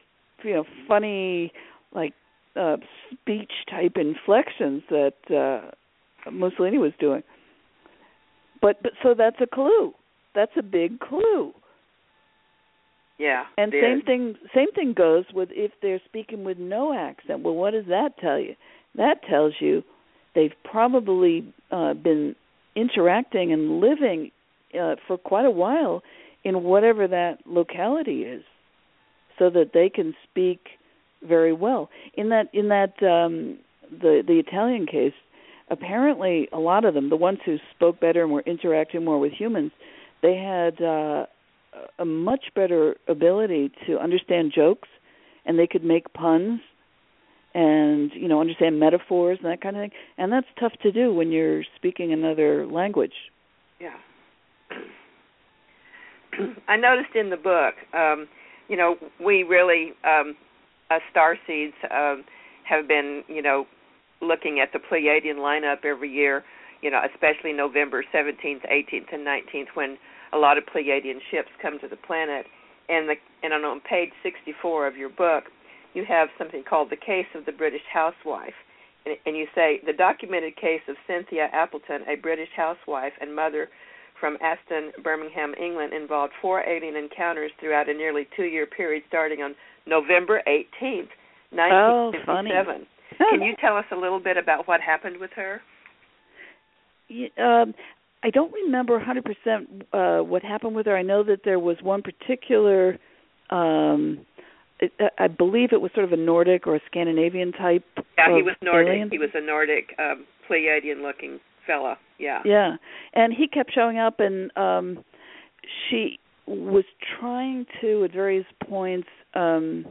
you know, funny like uh speech type inflections that uh Mussolini was doing. But but so that's a clue. That's a big clue. Yeah. And same thing same thing goes with if they're speaking with no accent. Well, what does that tell you? That tells you they've probably uh, been interacting and living uh, for quite a while in whatever that locality is, so that they can speak very well. In that in that um, the the Italian case, apparently a lot of them, the ones who spoke better and were interacting more with humans, they had uh, a much better ability to understand jokes, and they could make puns and you know understand metaphors and that kind of thing and that's tough to do when you're speaking another language yeah i noticed in the book um you know, we really um, uh, star seeds um, have been, you know, looking at the Pleiadian lineup every year. You know, especially November 17th, 18th, and 19th, when a lot of Pleiadian ships come to the planet. And the and on page 64 of your book, you have something called the case of the British housewife, and, and you say the documented case of Cynthia Appleton, a British housewife and mother from Aston, Birmingham, England, involved four alien encounters throughout a nearly two-year period starting on November 18th, 1957. Oh, funny. Can you tell us a little bit about what happened with her? Um, I don't remember 100% uh, what happened with her. I know that there was one particular um it, I believe it was sort of a Nordic or a Scandinavian type. Yeah, he was Nordic. Alien. He was a Nordic um Pleiadian looking fella. Yeah. Yeah. And he kept showing up and um she was trying to at various points um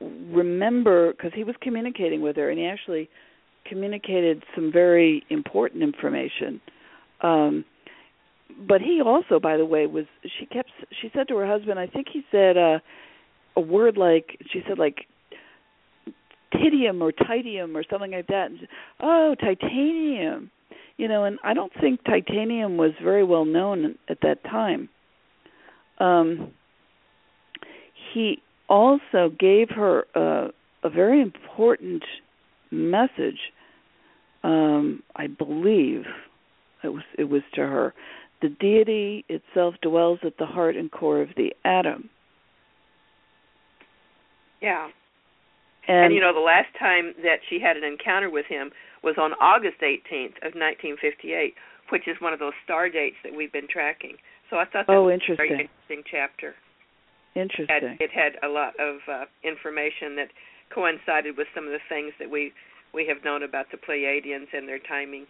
remember because he was communicating with her and he actually communicated some very important information um but he also by the way was she kept she said to her husband i think he said uh a word like she said like titium or titium or something like that. And oh titanium. You know and i don't think titanium was very well known at that time. Um he also gave her a a very important message um i believe it was it was to her. The deity itself dwells at the heart and core of the atom yeah. And, and, you know, the last time that she had an encounter with him was on August 18th of 1958, which is one of those star dates that we've been tracking. So I thought that oh, was interesting. a very interesting chapter. Interesting. It had, it had a lot of uh, information that coincided with some of the things that we we have known about the Pleiadians and their timing.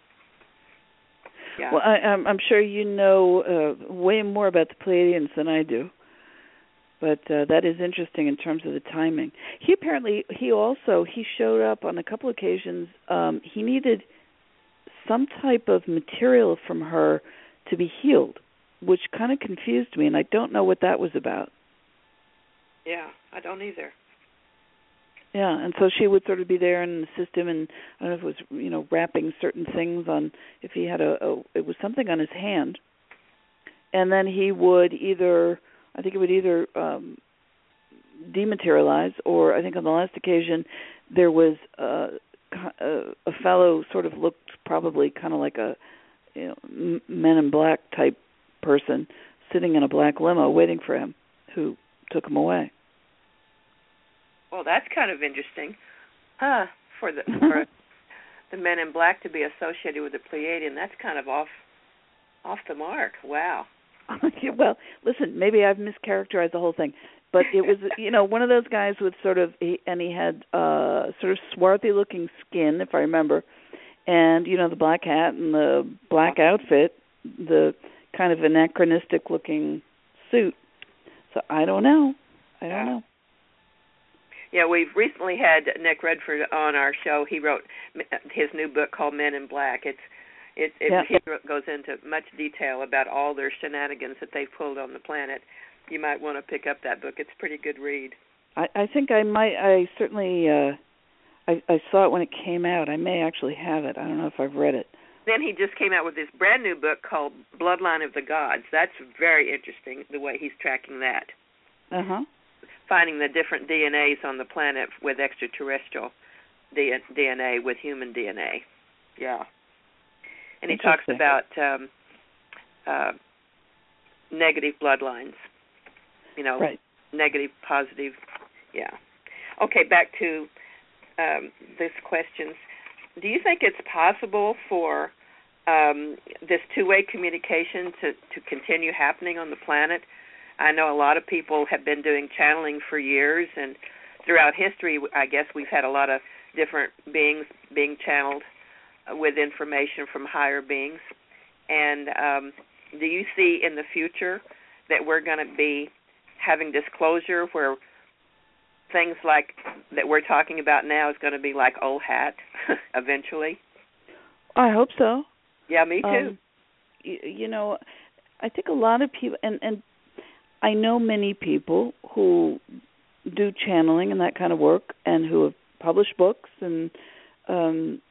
Yeah. Well, I, I'm, I'm sure you know uh, way more about the Pleiadians than I do but uh, that is interesting in terms of the timing. He apparently he also he showed up on a couple occasions. Um, he needed some type of material from her to be healed, which kind of confused me, and I don't know what that was about. Yeah, I don't either. Yeah, and so she would sort of be there and assist him, and I don't know if it was you know wrapping certain things on if he had a, a it was something on his hand, and then he would either I think it would either um, dematerialize, or I think on the last occasion there was uh, a, a fellow sort of looked probably kind of like a you know Men in Black type person sitting in a black limo waiting for him, who took him away. Well, that's kind of interesting, huh? For the for the Men in Black to be associated with the Pleiadian, that's kind of off off the mark. Wow. well, listen, maybe I've mischaracterized the whole thing, but it was you know one of those guys with sort of and he had uh sort of swarthy looking skin, if I remember, and you know the black hat and the black outfit, the kind of anachronistic looking suit. So I don't know. I don't know. Yeah, we've recently had Nick Redfern on our show. He wrote his new book called Men in Black. It's it, it yeah. he goes into much detail about all their shenanigans that they've pulled on the planet. You might want to pick up that book. It's a pretty good read. I, I think I might. I certainly. uh I, I saw it when it came out. I may actually have it. I don't know if I've read it. Then he just came out with this brand new book called Bloodline of the Gods. That's very interesting the way he's tracking that. Uh huh. Finding the different DNAs on the planet with extraterrestrial DNA with human DNA. Yeah and he talks about um, uh, negative bloodlines. You know, right. negative, positive. Yeah. Okay, back to um, this questions. Do you think it's possible for um, this two-way communication to to continue happening on the planet? I know a lot of people have been doing channeling for years, and throughout history, I guess we've had a lot of different beings being channeled with information from higher beings. And um, do you see in the future that we're going to be having disclosure where things like that we're talking about now is going to be like old hat eventually? I hope so. Yeah, me too. Um, you, you know, I think a lot of people and and I know many people who do channeling and that kind of work, and who have published books, and um,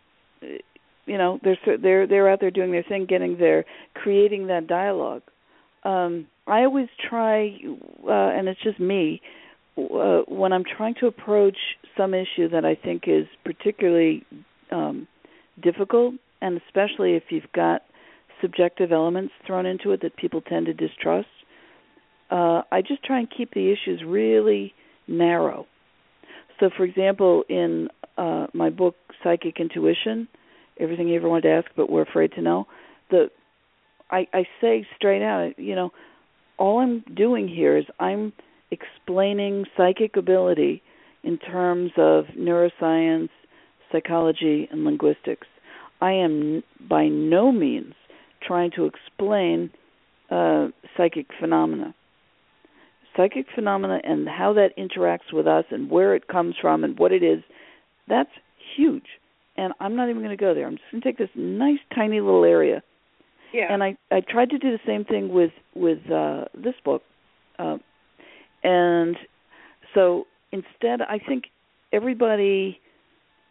you know, they're they're they're out there doing their thing, getting there, creating that dialogue. Um, I always try, uh, and it's just me, uh, when I'm trying to approach some issue that I think is particularly um, difficult, and especially if you've got subjective elements thrown into it that people tend to distrust, uh, I just try and keep the issues really narrow. So, for example, in uh, my book Psychic Intuition, everything you ever wanted to ask but were afraid to know, the I, I say straight out, you know, all I'm doing here is I'm explaining psychic ability in terms of neuroscience, psychology, and linguistics. I am by no means trying to explain uh, psychic phenomena. Psychic phenomena and how that interacts with us and where it comes from and what it is, that's huge. And I'm not even going to go there. I'm just going to take this nice, tiny little area. Yeah. And I I tried to do the same thing with with uh, this book, uh, and so instead, I think everybody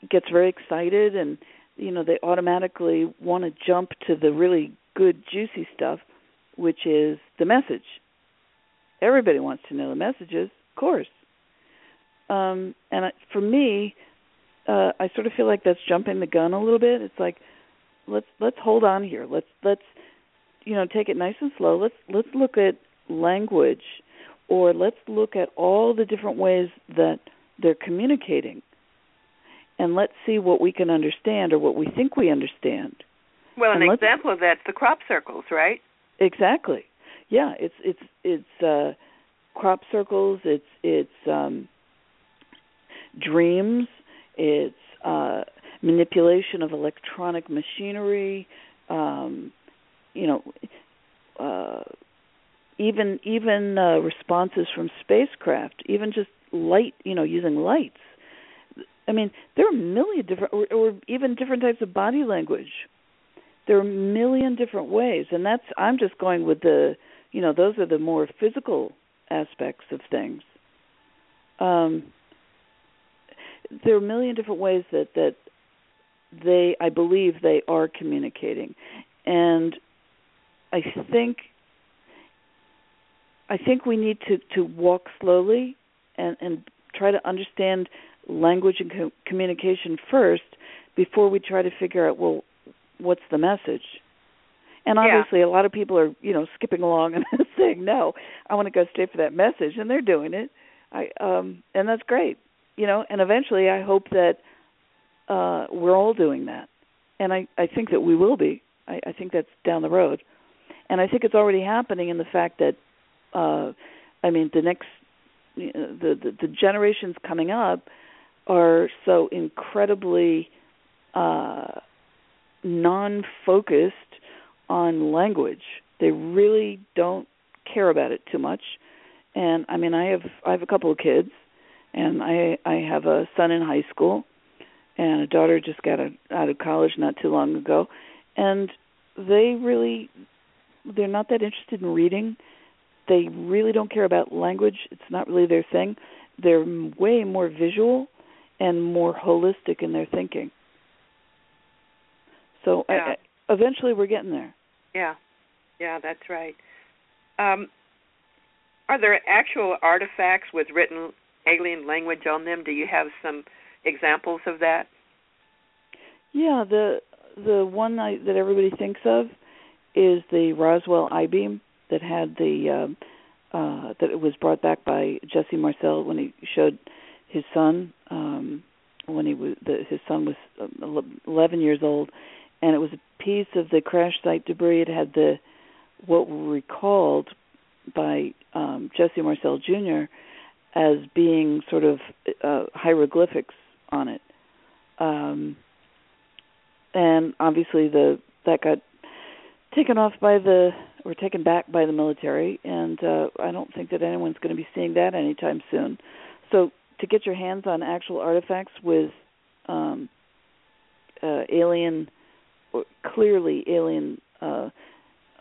gets very excited and you know they automatically want to jump to the really good juicy stuff which is the message everybody wants to know the messages of course um and I, for me uh i sort of feel like that's jumping the gun a little bit it's like let's let's hold on here let's let's you know take it nice and slow let's let's look at language or let's look at all the different ways that they're communicating and let's see what we can understand or what we think we understand. Well, an And example of that's the crop circles, right? Exactly. Yeah, it's it's it's uh crop circles, it's it's um dreams, it's uh manipulation of electronic machinery, um you know uh even even uh responses from spacecraft, even just light, you know, using lights. I mean, there are a million different, or, or even different types of body language. There are a million different ways, and that's I'm just going with the, you know, those are the more physical aspects of things. Um, there are a million different ways that that they, I believe, they are communicating, and I think I think we need to to walk slowly and and try to understand language and co- communication first before we try to figure out well what's the message? And Yeah. obviously a lot of people are you know skipping along and saying no i want to go straight for that message and they're doing it. I um and that's great you know and eventually i hope that uh we're all doing that and i i think that we will be i i think that's down the road and i think it's already happening in the fact that uh i mean the next the, the the generations coming up are so incredibly uh non-focused on language. They really don't care about it too much. And I mean, I have I have a couple of kids, and I I have a son in high school, and a daughter just got a, out of college not too long ago, and they really they're not that interested in reading. They really don't care about language. It's not really their thing. They're way more visual and more holistic in their thinking. So I, Yeah. I, eventually we're getting there. Yeah, yeah, that's right. Um, are there actual artifacts with written alien language on them? Do you have some examples of that? Yeah, the the one I, that everybody thinks of is the Roswell I beam that had the um uh that it was brought back by Jesse Marcel when he showed his son um when he was the, his son was um, 11 years old and it was a piece of the crash site debris it had the what were recalled by um Jesse Marcel Jr. as being sort of uh hieroglyphics on it um and obviously the that got taken off by the or taken back by the military and uh I don't think that anyone's going to be seeing that anytime soon. So to get your hands on actual artifacts with um uh alien or clearly alien uh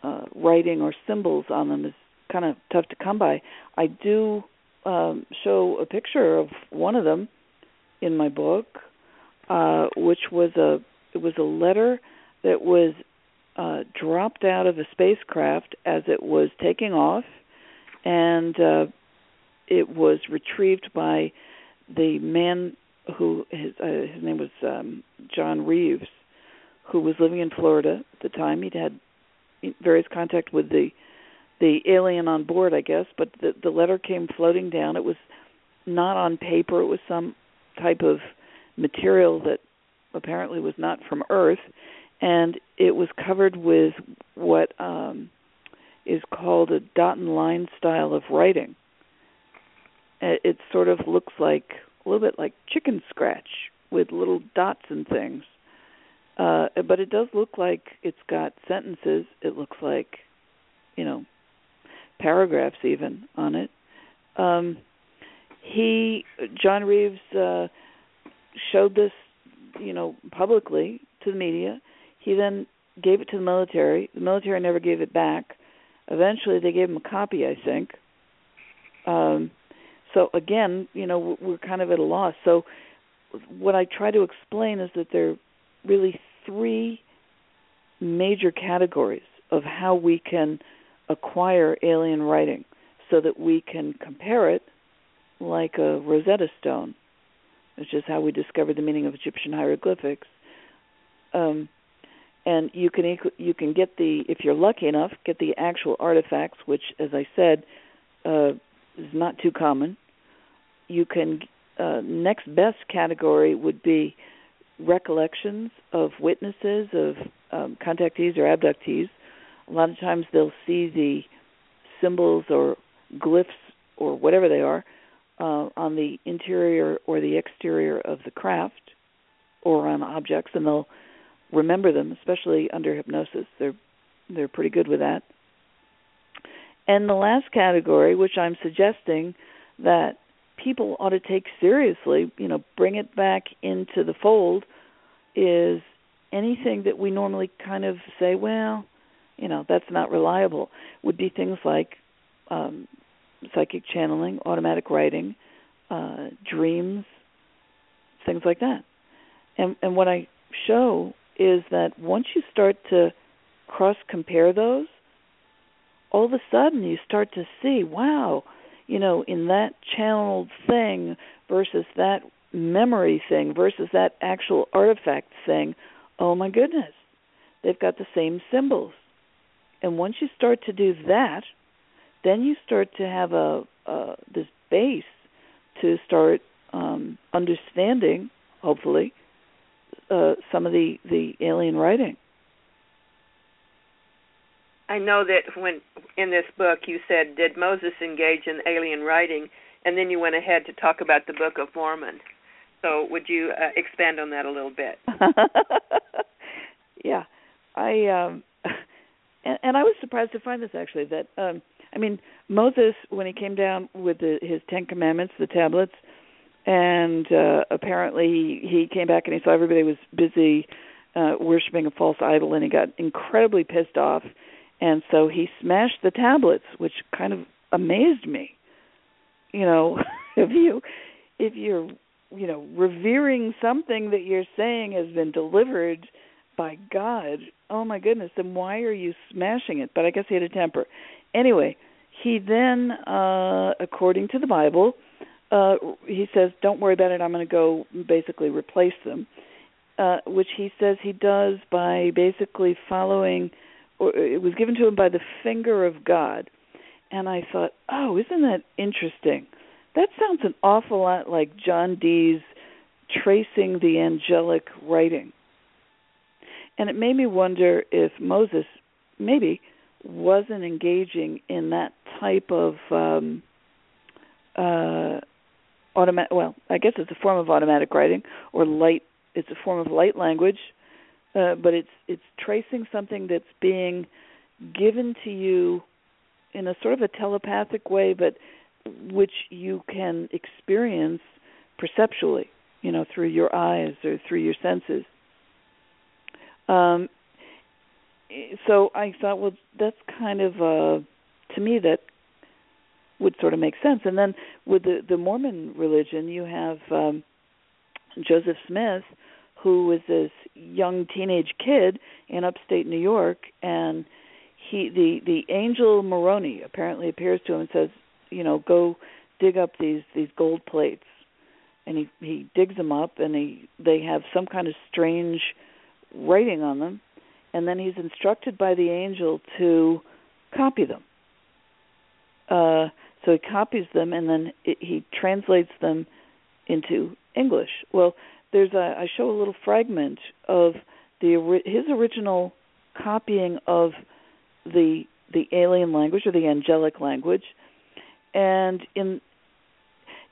uh writing or symbols on them is kind of tough to come by. I do um, show a picture of one of them in my book, uh, which was a it was a letter that was uh, dropped out of a spacecraft as it was taking off, and uh, it was retrieved by the man who his uh, his name was um, John Reeves, who was living in Florida at the time. He'd had various contact with the the alien on board, I guess, but the the letter came floating down. It was not on paper. It was some type of material that apparently was not from Earth, and it was covered with what um, is called a dot and line style of writing. It it sort of looks like a little bit like chicken scratch with little dots and things. Uh, but it does look like it's got sentences. It looks like, you know, paragraphs even on it. Um, he, John Reeves, uh, showed this, you know, publicly to the media. He then gave it to the military. The military never gave it back. Eventually, they gave him a copy, I think. Um, so again, you know, we're kind of at a loss. So what I try to explain is that there are really three major categories of how we can acquire alien writing so that we can compare it like a Rosetta Stone, which is how we discovered the meaning of Egyptian hieroglyphics. Um, and you can you can get the if you're lucky enough get the actual artifacts, which, as I said, uh, is not too common. You can uh, next best category would be recollections of witnesses of um, contactees or abductees. A lot of times they'll see the symbols or glyphs or whatever they are uh, on the interior or the exterior of the craft or on objects, and they'll remember them, especially under hypnosis. They're they're pretty good with that. And the last category, which I'm suggesting that people ought to take seriously, you know, bring it back into the fold, is anything that we normally kind of say, well, you know, that's not reliable, would be things like um, psychic channeling, automatic writing, uh, dreams, things like that. And and what I show is that once you start to cross compare those, all of a sudden you start to see, wow, you know, in that channeled thing versus that memory thing versus that actual artifact thing, oh my goodness, they've got the same symbols. And once you start to do that, then you start to have a uh, this base to start um, understanding, hopefully, uh, some of the the alien writing. I know that when in this book you said, "Did Moses engage in alien writing?" and then you went ahead to talk about the Book of Mormon. So, would you uh, expand on that a little bit? yeah, I um, and, and I was surprised to find this actually that um, I mean Moses when he came down with the, his Ten Commandments, the tablets, and uh, apparently he, he came back and he saw everybody was busy uh, worshiping a false idol, and he got incredibly pissed off. And so he smashed the tablets which kind of amazed me. You know if you if you're you know revering something that you're saying has been delivered by god oh my goodness then why are you smashing it but i guess he had a temper anyway he then uh according to the bible uh he says don't worry about it i'm going to go basically replace them uh which he says he does by basically following or it was given to him by the finger of God. And I thought, oh, isn't that interesting? That sounds an awful lot like John Dee's tracing the angelic writing. And it made me wonder if Moses maybe wasn't engaging in that type of um uh automatic well, I guess it's a form of automatic writing or light it's a form of light language uh, but it's it's tracing something that's being given to you in a sort of a telepathic way, but which you can experience perceptually, you know, through your eyes or through your senses. Um, so I thought, well, that's kind of uh, to me that would sort of make sense. And then with the the Mormon religion, you have um, Joseph Smith, who was this young teenage kid in upstate New York, and he the the angel Moroni apparently appears to him and says, you know, go dig up these these gold plates, and he he digs them up, and he they have some kind of strange writing on them, and then he's instructed by the angel to copy them. Uh, so he copies them, and then it, he translates them into English. Well, there's a I show a little fragment of the his original copying of the the alien language or the angelic language, and in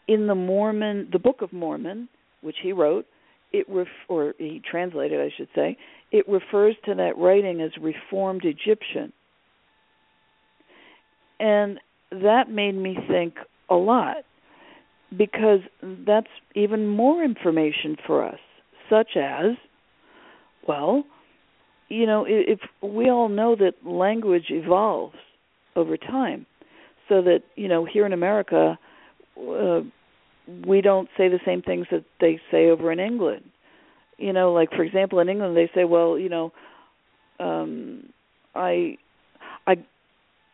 in the Mormon, the Book of Mormon, which he wrote, it ref, or he translated, I should say, it refers to that writing as Reformed Egyptian, and that made me think a lot because that's even more information for us, such as, well, you know, if we all know that language evolves over time, so that you know here in America, uh, we don't say the same things that they say over in England. You know, like for example, in England they say, well, you know, um, I, I,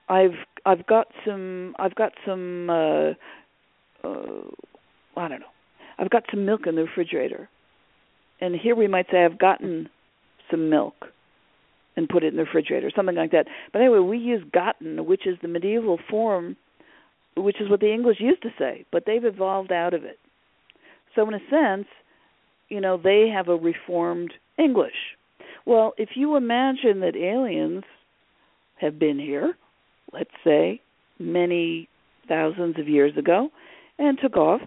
I've I've got some I've got some uh, uh, I don't know, I've got some milk in the refrigerator, and here we might say I've gotten some milk and put it in the refrigerator, something like that. But anyway, we use gotten, which is the medieval form, which is what the English used to say, but they've evolved out of it. So in a sense, you know, they have a reformed English. Well, if you imagine that aliens have been here, let's say many thousands of years ago, and took off,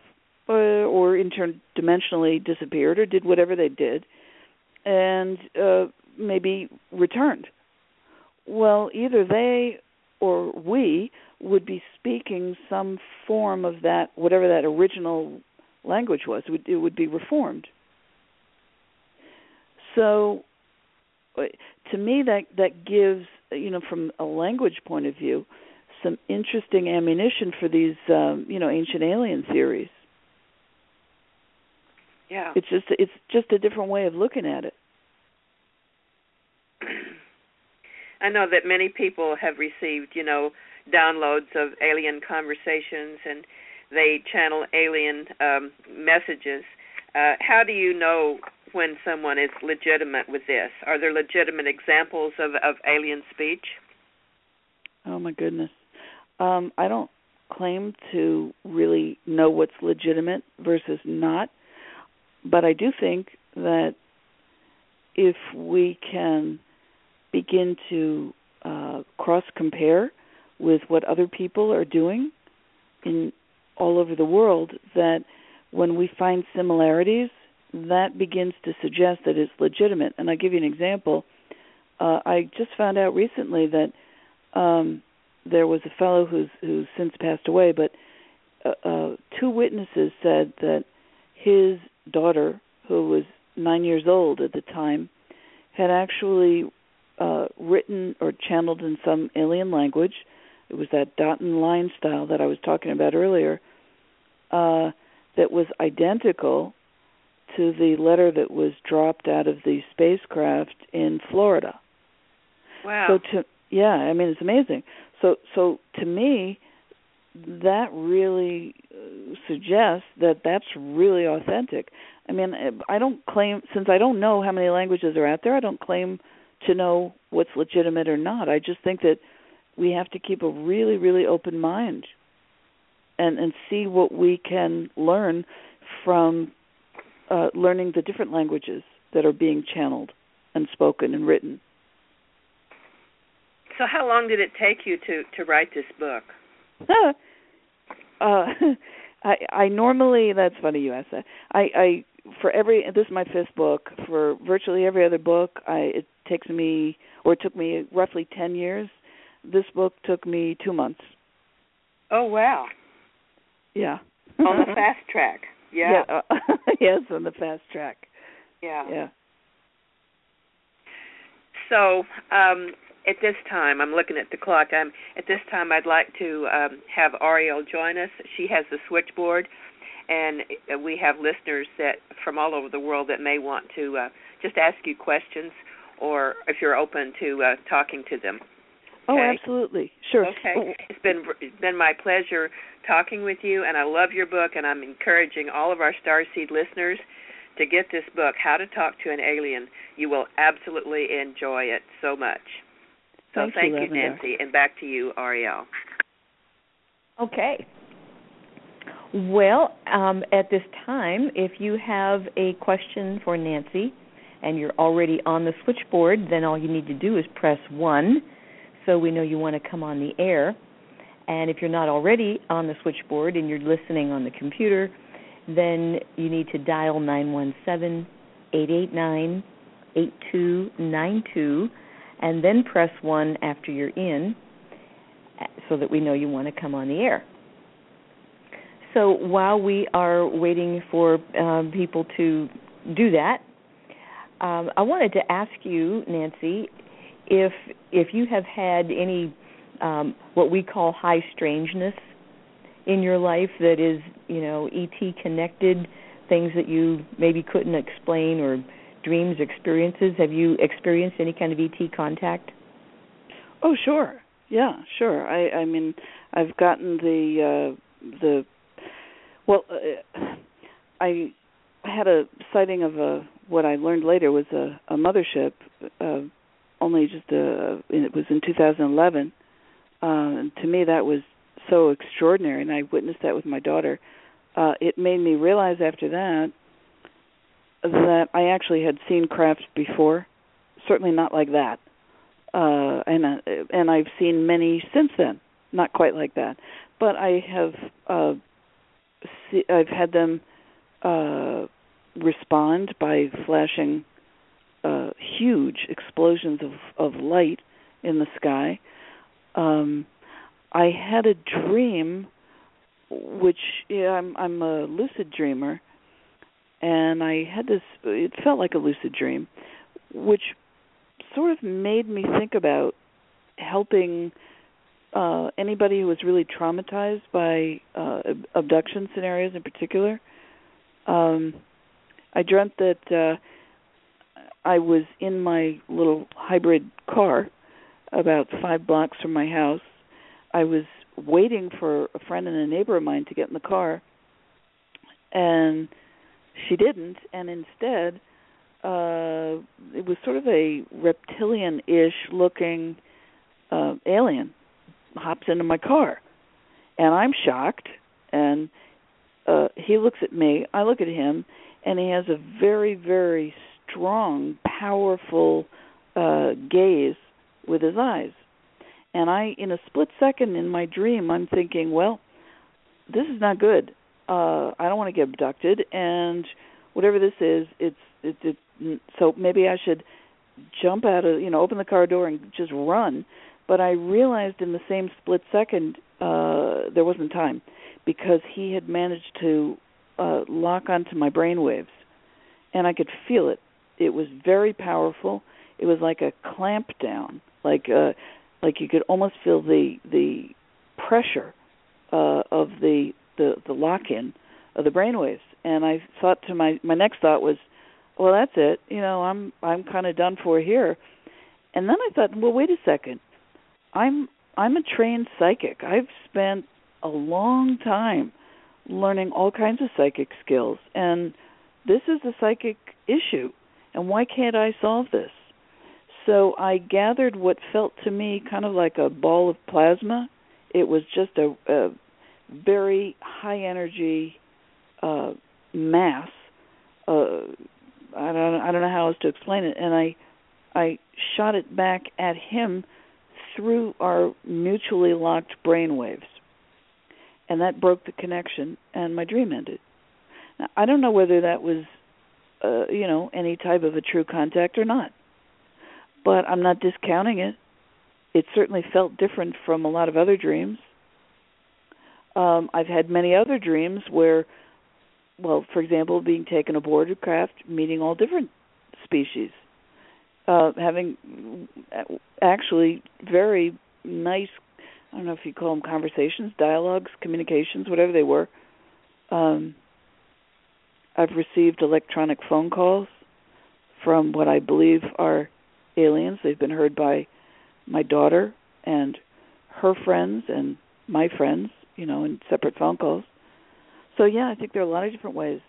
uh, or interdimensionally disappeared, or did whatever they did, and uh, maybe returned. Well, either they or we would be speaking some form of that, whatever that original language was. It would, it would be reformed. So, to me, that that gives you know, from a language point of view, some interesting ammunition for these, um, you know, ancient alien theories. Yeah, it's just it's just a different way of looking at it. I know that many people have received, you know, downloads of alien conversations and they channel alien um, messages. Uh, how do you know when someone is legitimate with this? Are there legitimate examples of, of alien speech? Oh my goodness. Um, I don't claim to really know what's legitimate versus not, but I do think that if we can begin to uh, cross compare with what other people are doing in all over the world, that when we find similarities, that begins to suggest that it's legitimate. And I'll give you an example. Uh, I just found out recently that um, there was a fellow who's who's since passed away, but uh, uh, two witnesses said that his daughter, who was nine years old at the time, had actually uh, written or channeled in some alien language. It was that dot and line style that I was talking about earlier. Uh, that was identical to the letter that was dropped out of the spacecraft in Florida. Wow. So to yeah, I mean it's amazing. So so to me that really uh, suggests that that's really authentic. I mean, I don't claim since I don't know how many languages are out there. I don't claim to know what's legitimate or not. I just think that we have to keep a really, really open mind and and see what we can learn from uh, learning the different languages that are being channeled and spoken and written. So, how long did it take you to to write this book? uh, I I normally that's funny you ask that. I I for every this is my fifth book. For virtually every other book, I it takes me or it took me roughly ten years. This book took me two months. Oh wow! Yeah. on the fast track. Yeah. yeah uh, yes, on the fast track. Yeah. Yeah. So, um, at this time, I'm looking at the clock. I'm at this time. I'd like to um, have Ariel join us. She has the switchboard, and uh, we have listeners that from all over the world that may want to uh, just ask you questions, or if you're open to uh, talking to them. Oh, absolutely. Sure. Okay, Oh, it's been it's been my pleasure talking with you, and I love your book, and I'm encouraging all of our Starseed listeners to get this book, How to Talk to an Alien. You will absolutely enjoy it so much. So Thank you, thank you, Lavender. Nancy, and back to you, Ariel. Okay. Well, um, at this time, if you have a question for Nancy and you're already on the switchboard, then all you need to do is press 1 so we know you want to come on the air. And if you're not already on the switchboard and you're listening on the computer, then you need to dial 917 889 8292 and then press 1 after you're in uh, so that we know you want to come on the air. So while we are waiting for um, people to do that, um, I wanted to ask you, Nancy, if if you have had any um, what we call high strangeness in your life that is, you know, ET connected, things that you maybe couldn't explain or dreams, experiences. Have you experienced any kind of ET contact? Oh, sure. Yeah, sure. I I mean, I've gotten the uh the well, uh, I had a sighting of a what I learned later was a a mothership uh only just uh it was in 2011. Uh and to me that was so extraordinary and I witnessed that with my daughter. Uh it made me realize after that that I actually had seen craft before, certainly not like that uh and uh, and I've seen many since then not quite like that but I have uh see, I've had them uh respond by flashing uh huge explosions of of light in the sky. Um I had a dream which yeah, I'm I'm a lucid dreamer and I had this it felt like a lucid dream which sort of made me think about helping uh anybody who was really traumatized by uh abduction scenarios in particular. Um i dreamt that uh i was in my little hybrid car about 5 blocks from my house. I was waiting for a friend and a neighbor of mine to get in the car and she didn't and instead uh it was sort of a reptilian-ish looking uh alien hops into my car. And I'm shocked. And uh he looks at me. I look at him. And he has a very very strong powerful uh gaze with his eyes. And I in a split second in my dream I'm thinking well this is not good. Uh I don't want to get abducted. And whatever this is it's it's it, so maybe I should jump out of you know open the car door and just run but I realized in the same split second uh there wasn't time because he had managed to uh lock onto my brain waves and I could feel it. It was very powerful. It was like a clamp down like uh like you could almost feel the the pressure uh of the the the lock in of the brainwaves. And I thought to my my next thought was well that's it. You know i'm i'm kind of done for here. And then i thought well wait a second i'm i'm a trained psychic. I've spent a long time learning all kinds of psychic skills and this is a psychic issue and why can't i solve this? So i gathered what felt to me kind of like a ball of plasma. It was just a, a very high energy uh mass uh I don't I don't know how else to explain it and I I shot it back at him through our mutually locked brain waves. And that broke the connection and my dream ended. Now, I don't know whether that was uh you know any type of a true contact or not. But I'm not discounting it. It certainly felt different from a lot of other dreams. Um I've had many other dreams where well, for example, being taken aboard a craft, meeting all different species. Uh having actually very nice I don't know if you call them conversations, dialogues, communications, whatever they were. Um I've received electronic phone calls from what I believe are aliens. They've been heard by my daughter and her friends and my friends, you know, in separate phone calls. So yeah, I think there are a lot of different ways.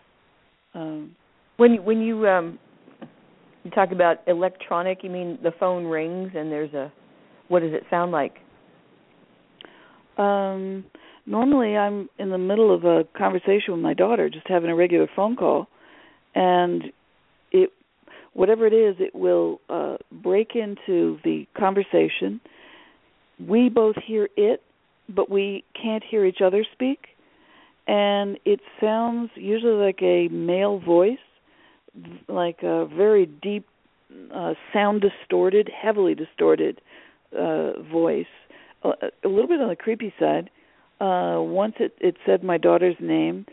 Um, when when you um, you talk about electronic, you mean the phone rings and there's a what does it sound like? Um, normally I'm in the middle of a conversation with my daughter, just having a regular phone call, and it whatever it is, it will uh, break into the conversation. We both hear it, but we can't hear each other speak, and it sounds usually like a male voice, like a very deep, uh, sound distorted, heavily distorted uh, voice, a, a little bit on the creepy side. Uh, once it, it said my daughter's name.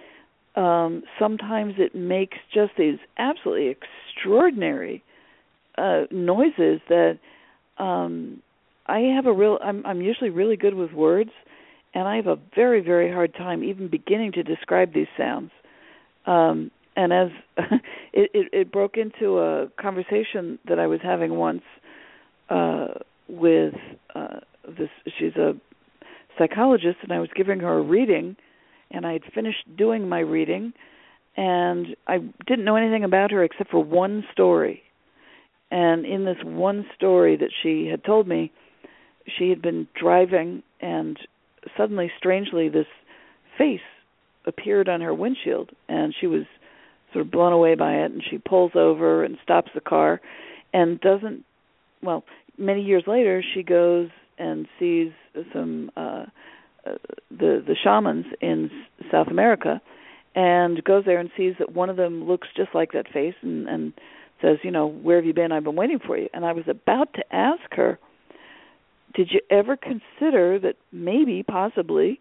Um, sometimes it makes just these absolutely extraordinary uh, noises that um, I have a real. I'm, I'm usually really good with words, and I have a very very hard time even beginning to describe these sounds. Um, and as it, it, it broke into a conversation that I was having once uh, with uh, this. She's a psychologist, and I was giving her a reading, and I had finished doing my reading and I didn't know anything about her except for one story. And in this one story that she had told me, she had been driving and suddenly strangely this face appeared on her windshield and she was sort of blown away by it and she pulls over and stops the car and doesn't well many years later she goes and sees some uh, uh the the shamans in South America and goes there and sees that one of them looks just like that face and and says, you know, where have you been? I've been waiting for you. And I was about to ask her, did you ever consider that maybe, possibly,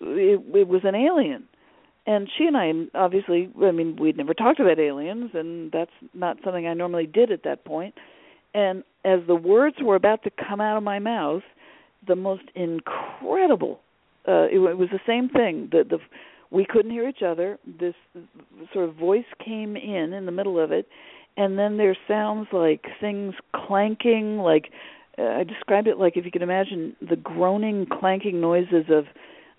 it, it was an alien? And she and I, obviously, I mean, we'd never talked about aliens, and that's not something I normally did at that point. And as the words were about to come out of my mouth, the most incredible. Uh, it, it was the same thing. The the we couldn't hear each other. This sort of voice came in in the middle of it, and then there sounds like things clanking, like uh, I described it like if you could imagine the groaning, clanking noises of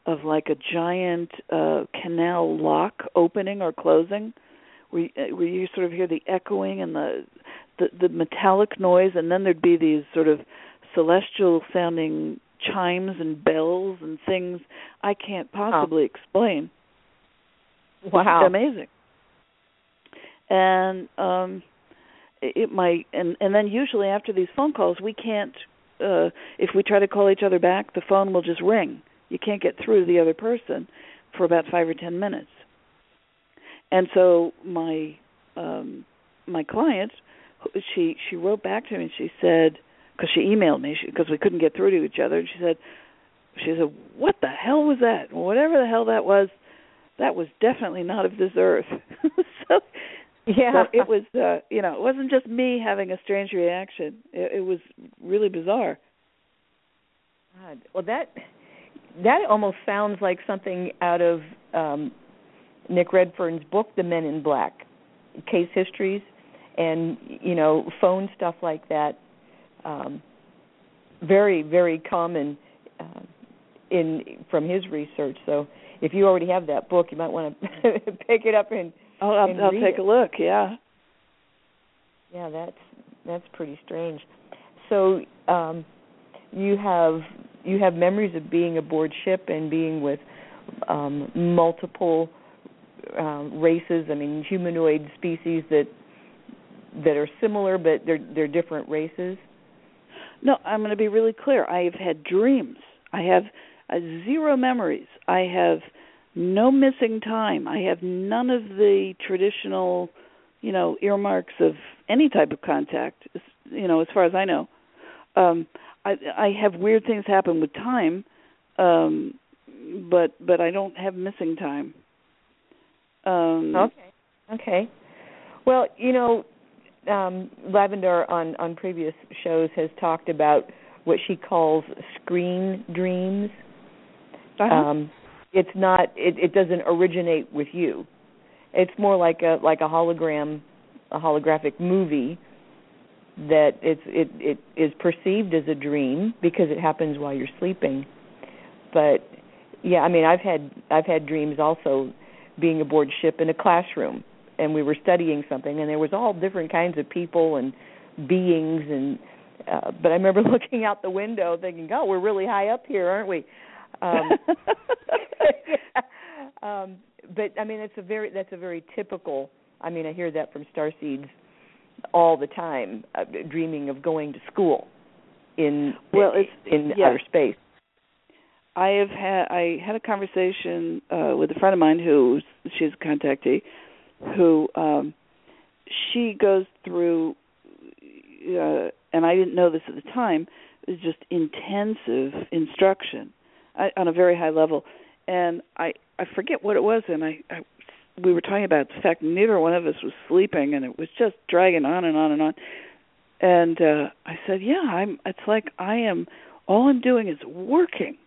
of like a giant uh canal lock opening or closing where uh, where you sort of hear the echoing and the, the the metallic noise and then there'd be these sort of celestial sounding chimes and bells and things I can't possibly explain. Wow. It's amazing. And um it might and and then usually after these phone calls we can't uh if we try to call each other back the phone will just ring. You can't get through to the other person for about 5 or 10 minutes. And so my um my client she she wrote back to me and she said because she emailed me because we couldn't get through to each other and she said she said what the hell was that whatever the hell that was that was definitely not of this earth. so yeah, so it was uh, you know, it wasn't just me having a strange reaction. It, it was really bizarre. God. Well, that that almost sounds like something out of um Nick Redfern's book The Men in Black. Case histories and you know, phone stuff like that. Um very very common uh, in from his research. So if you already have that book, you might want to pick it up and. Oh, I'll, and I'll take it. a look. Yeah. Yeah, that's that's pretty strange. So, um, you have you have memories of being aboard ship and being with um, multiple um, races. I mean, humanoid species that that are similar, but they're they're different races. No, I'm going to be really clear. I have had dreams. I have uh, zero memories. I have no missing time. I have none of the traditional, you know, earmarks of any type of contact. You know, as far as I know, um, I I have weird things happen with time, um, but but I don't have missing time. Um, okay. Okay. Well, you know, um, Lavender on on previous shows has talked about what she calls screen dreams. Uh-huh. Um, it's not. It, it doesn't originate with you. It's more like a like a hologram, a holographic movie that it's it it is perceived as a dream because it happens while you're sleeping. But yeah, I mean, I've had I've had dreams also being aboard ship in a classroom and we were studying something and there was all different kinds of people and beings and uh, but I remember looking out the window thinking, "Oh, we're really high up here, aren't we?" Um, yeah. um, but I mean, it's a very that's a very typical. I mean, I hear that from starseeds all the time, uh, dreaming of going to school in well, it's in yeah. outer space. I have had I had a conversation uh with a friend of mine who she's a contactee who um she goes through uh and I didn't know this at the time it was just intensive instruction I, on a very high level and I I forget what it was and I, I we were talking about the fact neither one of us was sleeping and it was just dragging on and on and on and uh I said yeah I'm it's like I am all I'm doing is working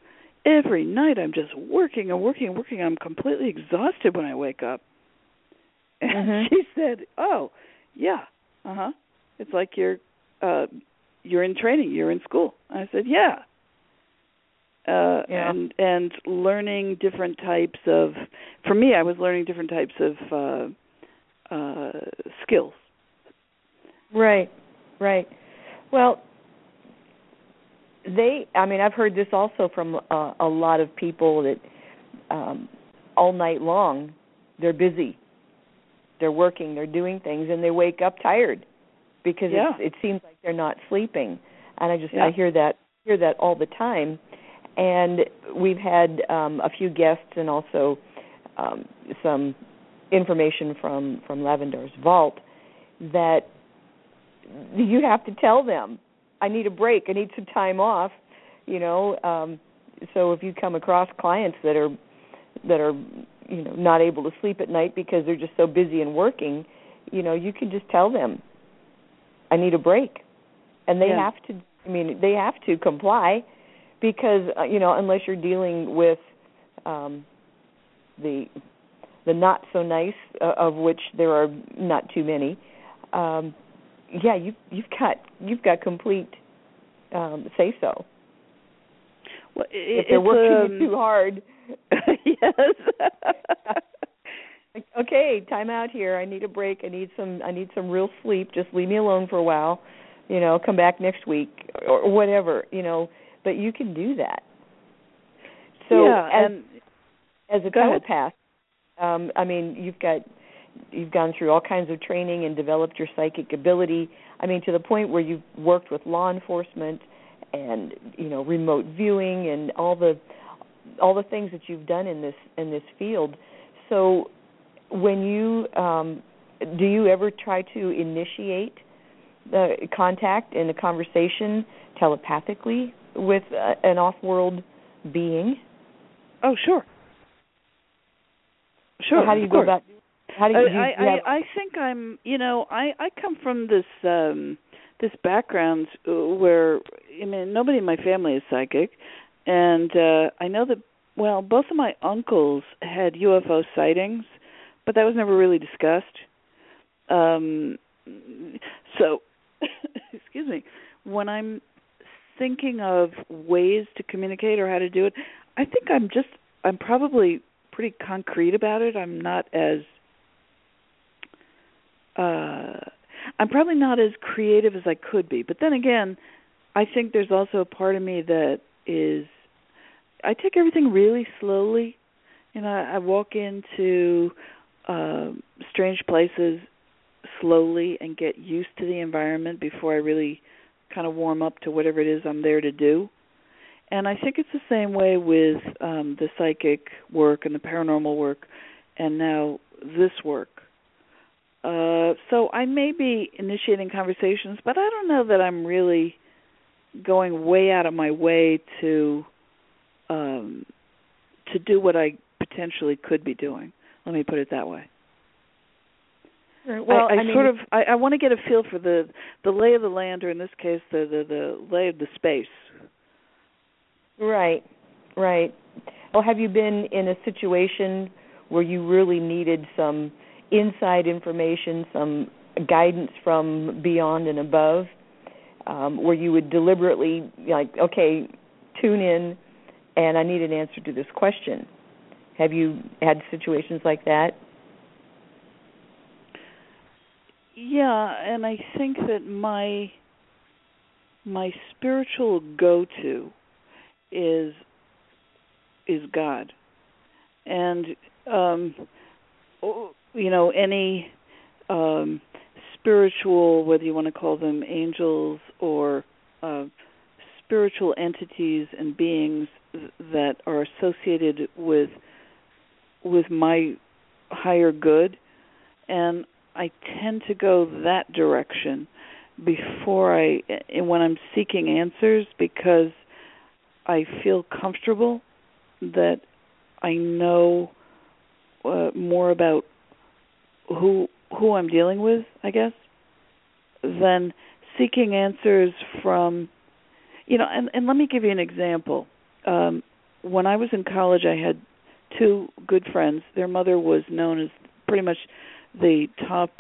every night I'm just working and working and working. I'm completely exhausted when I wake up. And Mhm. she said, "Oh, yeah, uh huh. It's like you're uh you're in training. You're in school." I said, "Yeah." Uh, Yeah. and and learning different types of for me I was learning different types of uh uh skills Right, right. Well, they. I mean, I've heard this also from uh, a lot of people that um, all night long they're busy, they're working, they're doing things, and they wake up tired because Yeah. it's, it seems like they're not sleeping. And I just Yeah. I hear that hear that all the time. And we've had um, a few guests and also um, some information from from Lavender's vault that you have to tell them i need a break. I need some time off you know? Um so if you come across clients that are that are you know not able to sleep at night because they're just so busy and working you know you can just tell them i need a break. And they Yeah. have to i mean they have to comply because uh, you know unless you're dealing with um the the not so nice uh, of which there are not too many um yeah you you've got you've got complete um say so well, if they're working um, you too hard. Yes. Okay time out here. I need a break. I need some i need some real sleep. Just leave me alone for a while. You know come back next week or whatever you know but you can do that. So yeah as and as a telepath um i mean you've got you've gone through all kinds of training and developed your psychic ability. I mean to the point where you've worked with law enforcement and you know remote viewing and all the all the things that you've done in this in this field. So when you um do you ever try to initiate the contact and the conversation telepathically with uh, an off-world being. Oh sure. Sure So how do you go about how do you, I, do you I, have, I I think I'm you know I I come from this um this background uh, where I mean nobody in my family is psychic. And uh I know that well both of my uncles had UFO sightings but that was never really discussed. Um so excuse me. When I'm thinking of ways to communicate or how to do it I think I'm just I'm probably pretty concrete about it I'm not as uh I'm probably not as creative as I could be. But then again, I think there's also a part of me that is I take everything really slowly. You know, I walk into um strange places slowly and get used to the environment before I really kind of warm up to whatever it is I'm there to do. And I think it's the same way with um the psychic work and the paranormal work and now this work. Uh so I may be initiating conversations, but I don't know that I'm really going way out of my way to um to do what I potentially could be doing. Let me put it that way. Well, I, I, I mean, sort of I, I want to get a feel for the the lay of the land, or in this case, the the, the lay of the space. Right, right. Well, have you been in a situation where you really needed some inside information, some guidance from beyond and above, um, where you would deliberately like, okay, tune in, and I need an answer to this question. Have you had situations like that? Yeah, and I think that my my spiritual go-to is is God. And um you know, any um spiritual whether you want to call them angels or uh spiritual entities and beings that are associated with with my higher good and I tend to go that direction before I when I'm seeking answers because I feel comfortable that I know uh, more about who who I'm dealing with, I guess, than seeking answers from you know, and and let me give you an example. Um when I was in college I had two good friends. Their mother was known as pretty much the top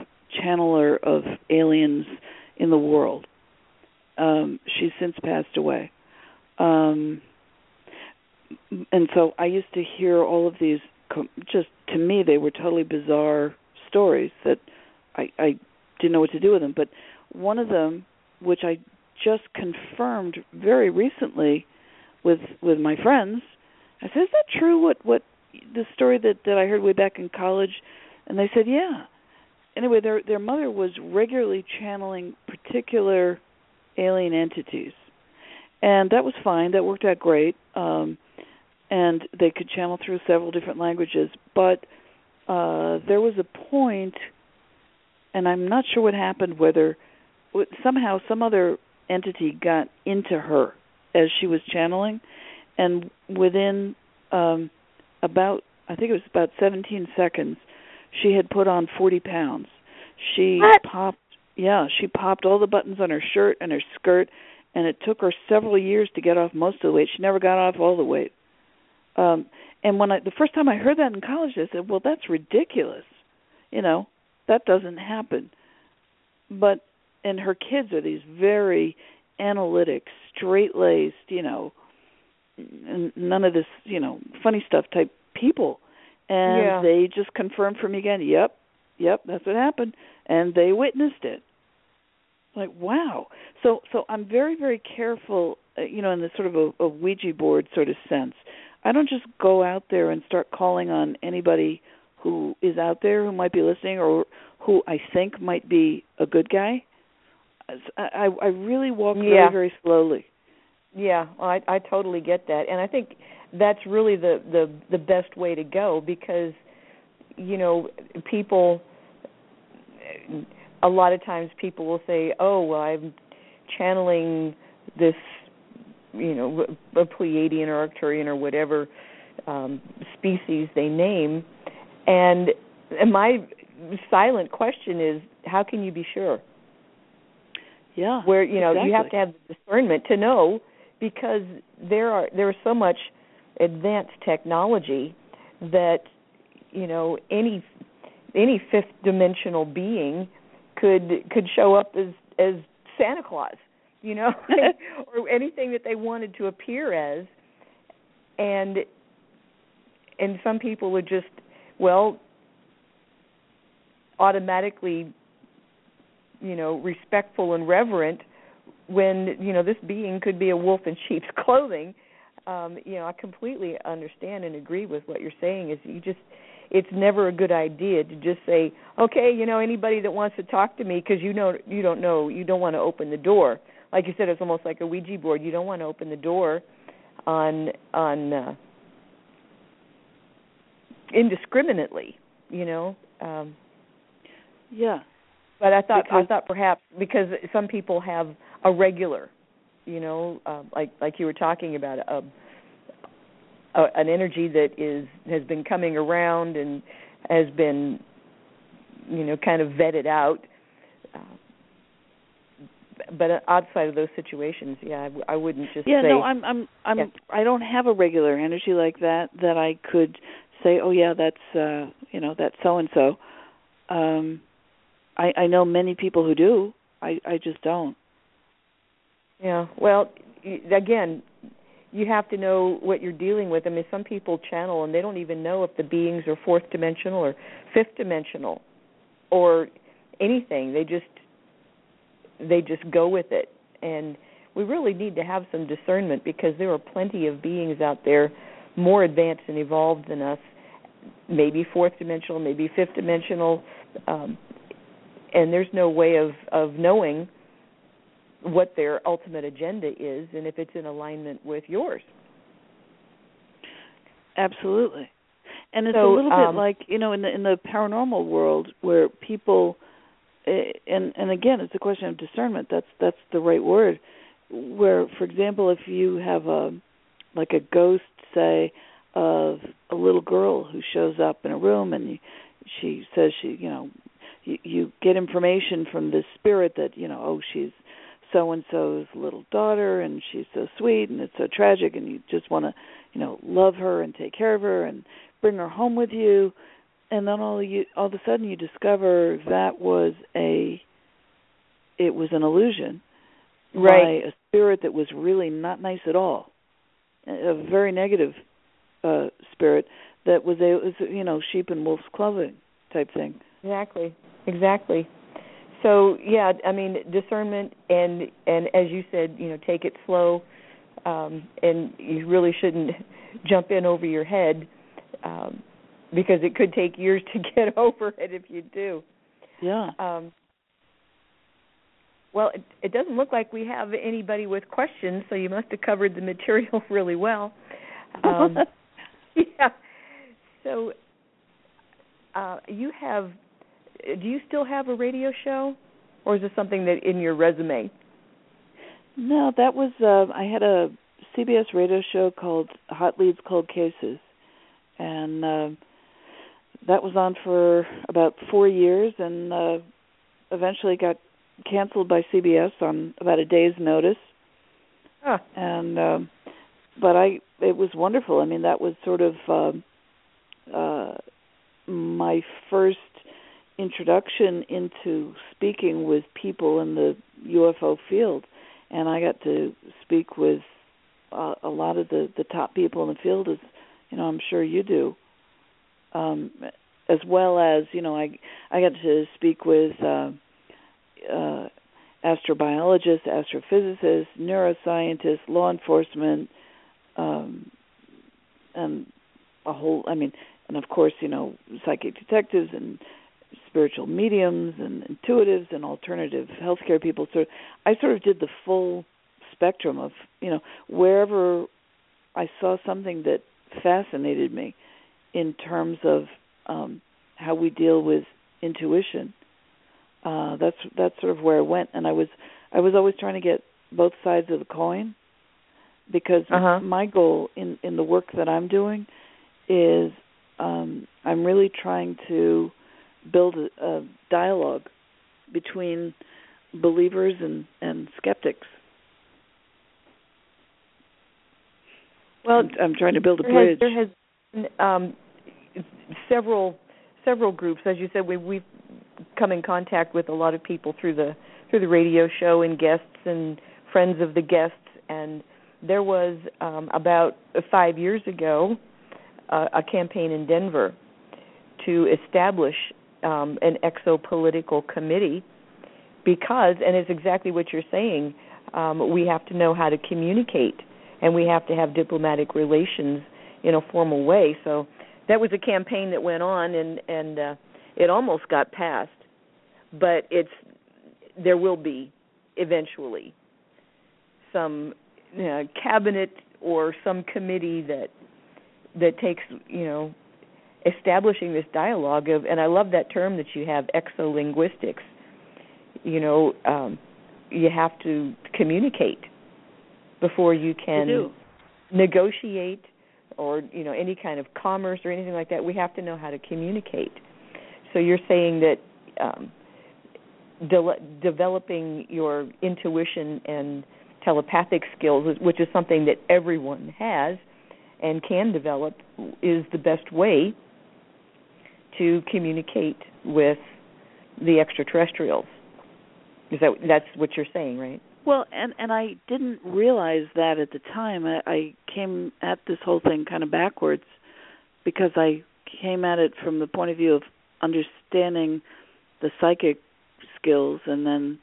channeler of aliens in the world. Um, she's since passed away. Um, and so I used to hear all of these just to me they were totally bizarre stories that I I didn't know what to do with them but one of them which I just confirmed very recently with with my friends I said is that true what what the story that that I heard way back in college and they said yeah. Anyway their their mother was regularly channeling particular alien entities. And that was fine. That worked out great. Um and they could channel through several different languages. But uh there was a point and I'm not sure what happened whether somehow some other entity got into her as she was channeling. And within um about I think it was about 17 seconds she had put on 40 pounds. She what? popped yeah, she popped all the buttons on her shirt and her skirt and it took her several years to get off most of the weight. She never got off all the weight. Um and when I the first time I heard that in college I said, "Well, that's ridiculous." You know, that doesn't happen. But and her kids are these very analytic, straight-laced, you know, none of this, you know, funny stuff type people and yeah. they just confirmed for me again yep yep that's what happened. And they witnessed it. Like wow. So so i'm very very careful uh, you know in the sort of a, a ouija board sort of sense. I don't just go out there and start calling on anybody who is out there who might be listening or who i think might be a good guy. I i really walk yeah. very very slowly yeah i i totally get that. And i think that's really the the the best way to go because you know people a lot of times people will say oh well i'm channeling this you know a pleiadian or arcturian or whatever um species they name. And and my silent question is how can you be sure? Yeah where you know exactly. you have to have discernment to know because there are there is so much advanced technology that you know any any fifth dimensional being could could show up as as Santa Claus, you know, or anything that they wanted to appear as, and and some people would just well automatically you know respectful and reverent when you know this being could be a wolf in sheep's clothing um, you know, I completely understand and agree with what you're saying. Is you just, it's never a good idea to just say, okay, you know, anybody that wants to talk to me, because you know, you don't know, you don't want to open the door. Like you said, it's almost like a Ouija board. You don't want to open the door on on uh, indiscriminately, you know. Um, yeah. But I thought because, I thought perhaps because some people have a regular you know, uh, like like you were talking about a, a an energy that is has been coming around and has been you know kind of vetted out. Uh, but outside of those situations, yeah, I, w- I wouldn't just yeah. say. no, I'm I'm I'm Yeah. I don't have a regular energy like that that I could say, oh yeah, that's uh you know that's so and so. Um, I I know many people who do. I I just don't. Yeah. Well, again, you have to know what you're dealing with. I mean, some people channel and they don't even know if the beings are fourth dimensional or fifth dimensional or anything. They just they just go with it. And we really need to have some discernment because there are plenty of beings out there more advanced and evolved than us, maybe fourth dimensional, maybe fifth dimensional, um, and there's no way of of knowing what their ultimate agenda is and if it's in alignment with yours. Absolutely. And it's So, a little um, bit like you know in the in the paranormal world where people, eh, and and again it's a question of discernment. That's that's the right word. Where, for example, if you have a like a ghost, say, of a little girl who shows up in a room and she says she you know you, you get information from this spirit that you know oh she's so and so's little daughter and she's so sweet and it's so tragic and you just want to you know love her and take care of her and bring her home with you and then all you all of a sudden you discover that was a it was an illusion Right. by a spirit that was really not nice at all a very negative uh spirit that was a was, you know sheep and wolf's clothing type thing Exactly. Exactly. So yeah, I mean discernment and and as you said, you know, take it slow, um, and you really shouldn't jump in over your head um, because it could take years to get over it if you do. yeah Um, well, it, it doesn't look like we have anybody with questions, so you must have covered the material really well. Um, yeah. So, uh, you have. Do you still have a radio show, or is this something that in your resume? No, that was uh I had a CBS radio show called Hot Leads Cold Cases and uh that was on for about 4 years and uh eventually got canceled by CBS on about a day's notice Huh. and um but I it was wonderful. I mean that was sort of um uh my first introduction into speaking with people in the UFO field and I got to speak with uh, a lot of the the top people in the field as you know I'm sure you do. Um as well as you know I I got to speak with uh uh astrobiologists, astrophysicists, neuroscientists, law enforcement um and a whole I mean and of course you know psychic detectives and spiritual mediums and intuitives and alternative healthcare people. So I sort of did the full spectrum of you know wherever I saw something that fascinated me in terms of um, how we deal with intuition. Uh, that's that's sort of where I went, and I was I was always trying to get both sides of the coin because Uh-huh. my goal in in the work that I'm doing is um, I'm really trying to build a, a dialogue between believers and and skeptics. Well, I'm, I'm trying to build a there bridge. has, there has been um, several several groups, as you said. We we've come in contact with a lot of people through the through the radio show and guests and friends of the guests. And there was um, about five years ago uh, a campaign in Denver to establish um, an exopolitical committee because, and it's exactly what you're saying. Um, we have to know how to communicate, and we have to have diplomatic relations in a formal way. So that was a campaign that went on, and and uh, it almost got passed, but it's there will be eventually some uh, cabinet or some committee that that takes you know establishing this dialogue of and I love that term that you have exolinguistics. You know um you have to communicate before you can negotiate or you know any kind of commerce or anything like that. We have to know how to communicate. So you're saying that um, de- developing your intuition and telepathic skills, which is something that everyone has and can develop, is the best way to communicate with the extraterrestrials. Is that that's what you're saying, right? Well, and and I didn't realize that at the time. I, I came at this whole thing kind of backwards because I came at it from the point of view of understanding the psychic skills and then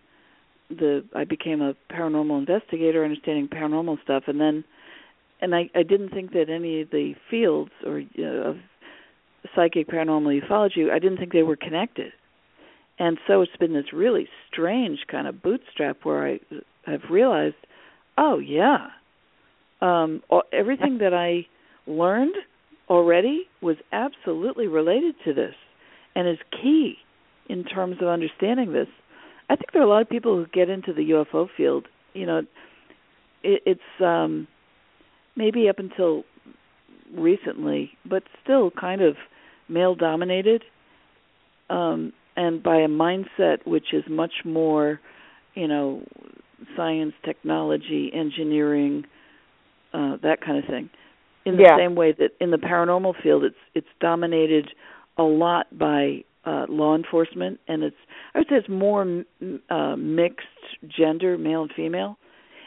the I became a paranormal investigator understanding paranormal stuff and then and I I didn't think that any of the fields or uh, of psychic paranormal ufology I didn't think they were connected. And so it's been this really strange kind of bootstrap where I have realized, oh yeah, um, everything that I learned already was absolutely related to this, and is key in terms of understanding this. I think there are a lot of people who get into the UFO field. You know, it, it's um, maybe up until recently, but still kind of male dominated. Um, and by a mindset which is much more, you know, science, technology, engineering, uh, that kind of thing. In the yeah. same way that in the paranormal field, it's it's dominated a lot by uh, law enforcement, and it's I would say it's more uh, mixed gender, male and female,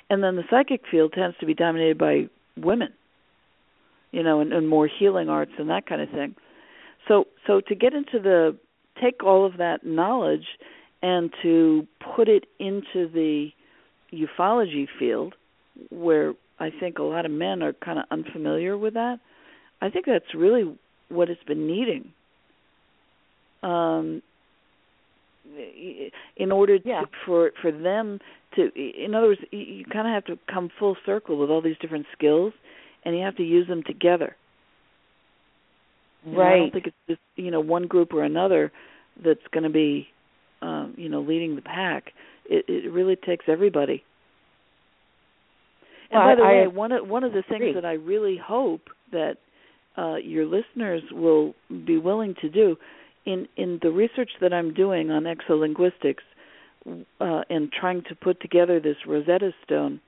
and then the psychic field tends to be dominated by women, you know, and, and more healing arts and that kind of thing. So so to get into the take all of that knowledge and to put it into the ufology field where I think a lot of men are kind of unfamiliar with that. I think that's really what it's been needing. Um, in order to, yeah. for for them to, in other words, you, you kind of have to come full circle with all these different skills, and you have to use them together. Right. I don't think it's just you know one group or another that's going to be um, you know leading the pack. It, it really takes everybody. And well, by the I, way, I one of one of the things that I really hope that uh, your listeners will be willing to do in in the research that I'm doing on exolinguistics uh, and trying to put together this Rosetta Stone,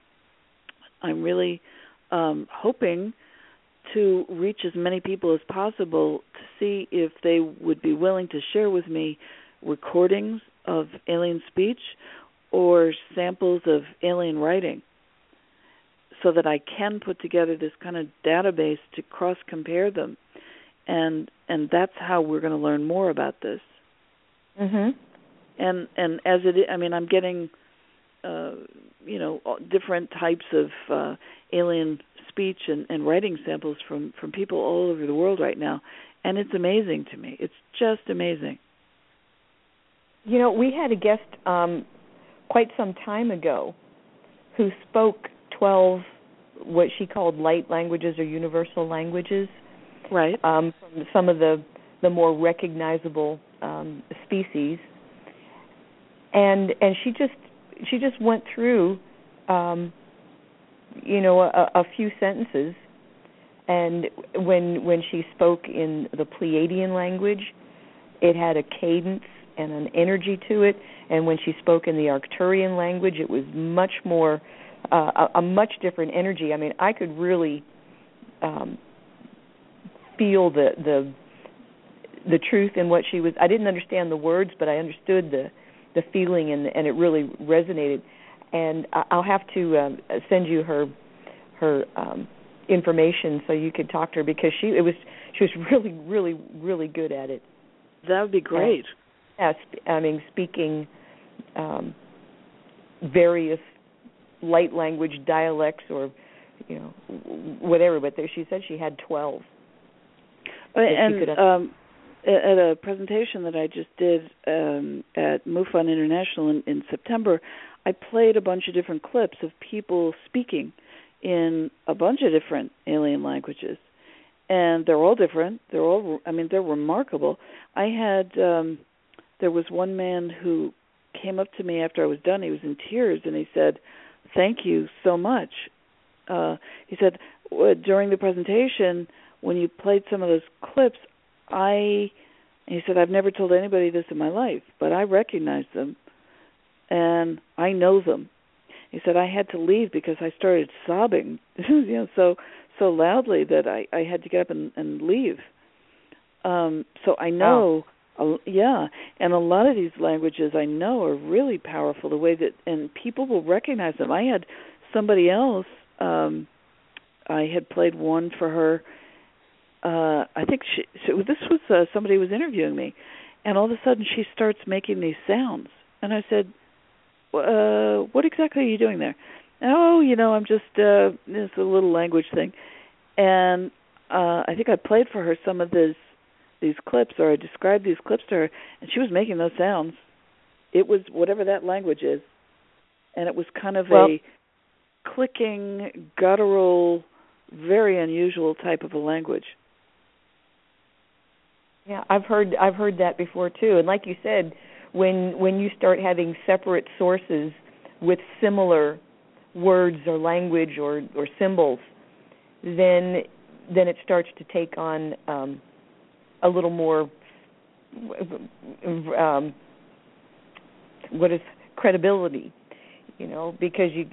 I'm really um, hoping to reach as many people as possible to see if they would be willing to share with me recordings of alien speech or samples of alien writing so that I can put together this kind of database to cross compare them. And and that's how we're going to learn more about this. Mhm and and as it I mean I'm getting uh you know different types of uh alien speech and, and writing samples from from people all over the world right now, and it's amazing to me. It's just amazing. You know, we had a guest um, quite some time ago who spoke twelve what she called light languages or universal languages. Right. Um, from some of the the more recognizable um, species, and and she just she just went through um, you know a, a few sentences. And when when she spoke in the Pleiadian language it had a cadence and an energy to it. And when she spoke in the Arcturian language it was much more uh, a, a much different energy. I mean i could really um feel the the the truth in what she was i didn't understand the words but i understood the the feeling and and it really resonated and I'll have to um, send you her her um, information so you could talk to her because she it was she was really really really good at it. That would be great. Yes, yeah, I mean speaking um, various light language dialects or you know whatever. But there, she said she had twelve. And um, at a presentation that I just did um, at MUFON International in, in September, I played a bunch of different clips of people speaking in a bunch of different alien languages. And they're all different. They're all I mean they're remarkable. I had um there was one man who came up to me after I was done. He was in tears and he said, "Thank you so much." Uh he said during the presentation when you played some of those clips, I he said, I've never told anybody this in my life, but I recognize them and I know them. He said I had to leave because I started sobbing, you know, so so loudly that I I had to get up and and leave. Um so I know wow. uh, yeah, and a lot of these languages I know are really powerful the way that and people will recognize them. I had somebody else um I had played one for her uh I think she so this was uh, somebody was interviewing me and all of a sudden she starts making these sounds and I said uh what exactly are you doing there? Oh you know I'm just uh it's a little language thing. And uh I think I played for her some of these these clips or I described these clips to her and she was making those sounds. It was whatever that language is. And it was kind of well, a clicking guttural very unusual type of a language. Yeah, I've heard I've heard that before too. And like you said, when when you start having separate sources with similar words or language or or symbols, then then it starts to take on um, a little more um, what is credibility, you know, because you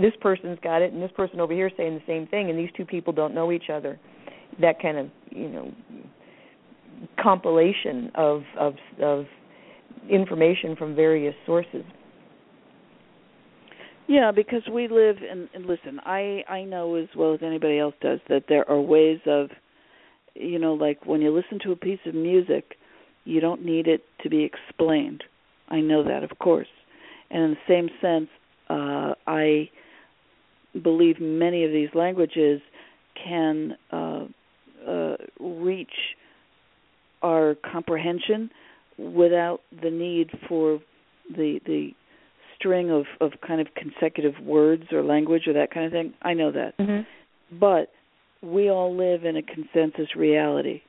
this person's got it and this person over here saying the same thing and these two people don't know each other. That kind of you know compilation of of of information from various sources. Yeah, because we live and, and listen, I I know as well as anybody else does that there are ways of you know like when you listen to a piece of music, you don't need it to be explained. I know that, of course. And in the same sense, uh I believe many of these languages can uh uh reach our comprehension without the need for the the string of of kind of consecutive words or language or that kind of thing. I know that. Mm-hmm. But we all live in a consensus reality,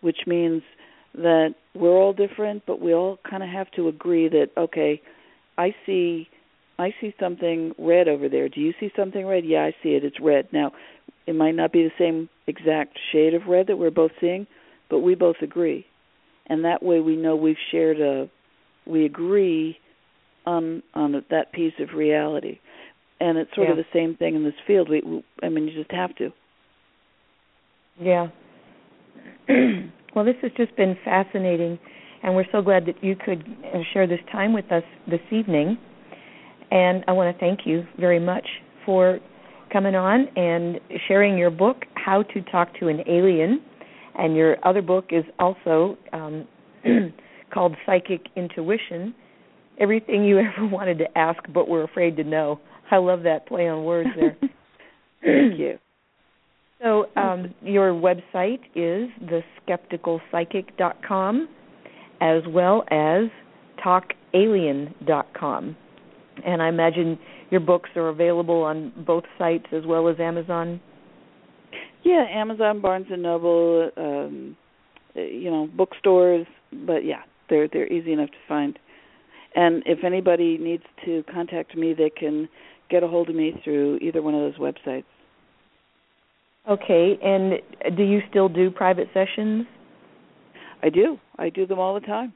which means that we're all different, but we all kind of have to agree that okay, I see I see something red over there. Do you see something red? Yeah, I see it. It's red. Now, it might not be the same exact shade of red that we're both seeing, but we both agree, and that way we know we've shared a, we agree on on that piece of reality, and it's sort yeah. of the same thing in this field. We, we I mean, you just have to. Yeah. well, this has just been fascinating, and we're so glad that you could uh, share this time with us this evening. And I want to thank you very much for coming on and sharing your book, How to Talk to an Alien and your other book is also um, called Psychic Intuition. Everything you ever wanted to ask but were afraid to know. I love that play on words there. Thank you. So um, your website is theskepticalpsychic.com as well as talkalien.com. And I imagine your books are available on both sites as well as Amazon. Yeah, Amazon, Barnes and Noble, um, you know, bookstores. But yeah, they're they're easy enough to find. And if anybody needs to contact me, they can get a hold of me through either one of those websites. Okay, and do you still do private sessions? I do. I do them all the time.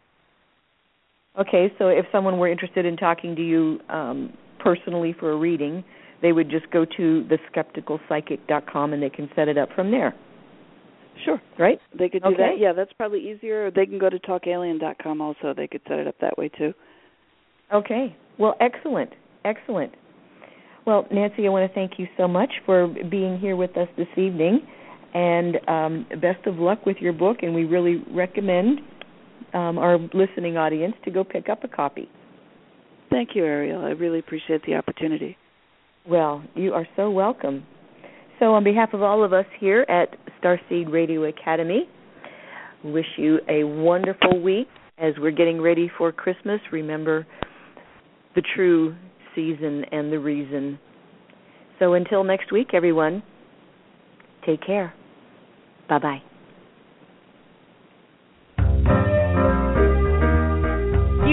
Okay, so if someone were interested in talking to you um, personally for a reading, they would just go to theskepticalpsychic.com and they can set it up from there. Sure. Right? They could do okay. that. Yeah, that's probably easier. Or they can go to talkalien.com also. They could set it up that way too. Okay. Well, excellent. Excellent. Well, Nancy, I want to thank you so much for being here with us this evening, and um, best of luck with your book. And we really recommend um, our listening audience to go pick up a copy. Thank you, Ariel. I really appreciate the opportunity. Well, you are so welcome. So, on behalf of all of us here at Starseed Radio Academy, wish you a wonderful week as we're getting ready for Christmas. Remember the true season and the reason. So, until next week, everyone, take care. Bye bye.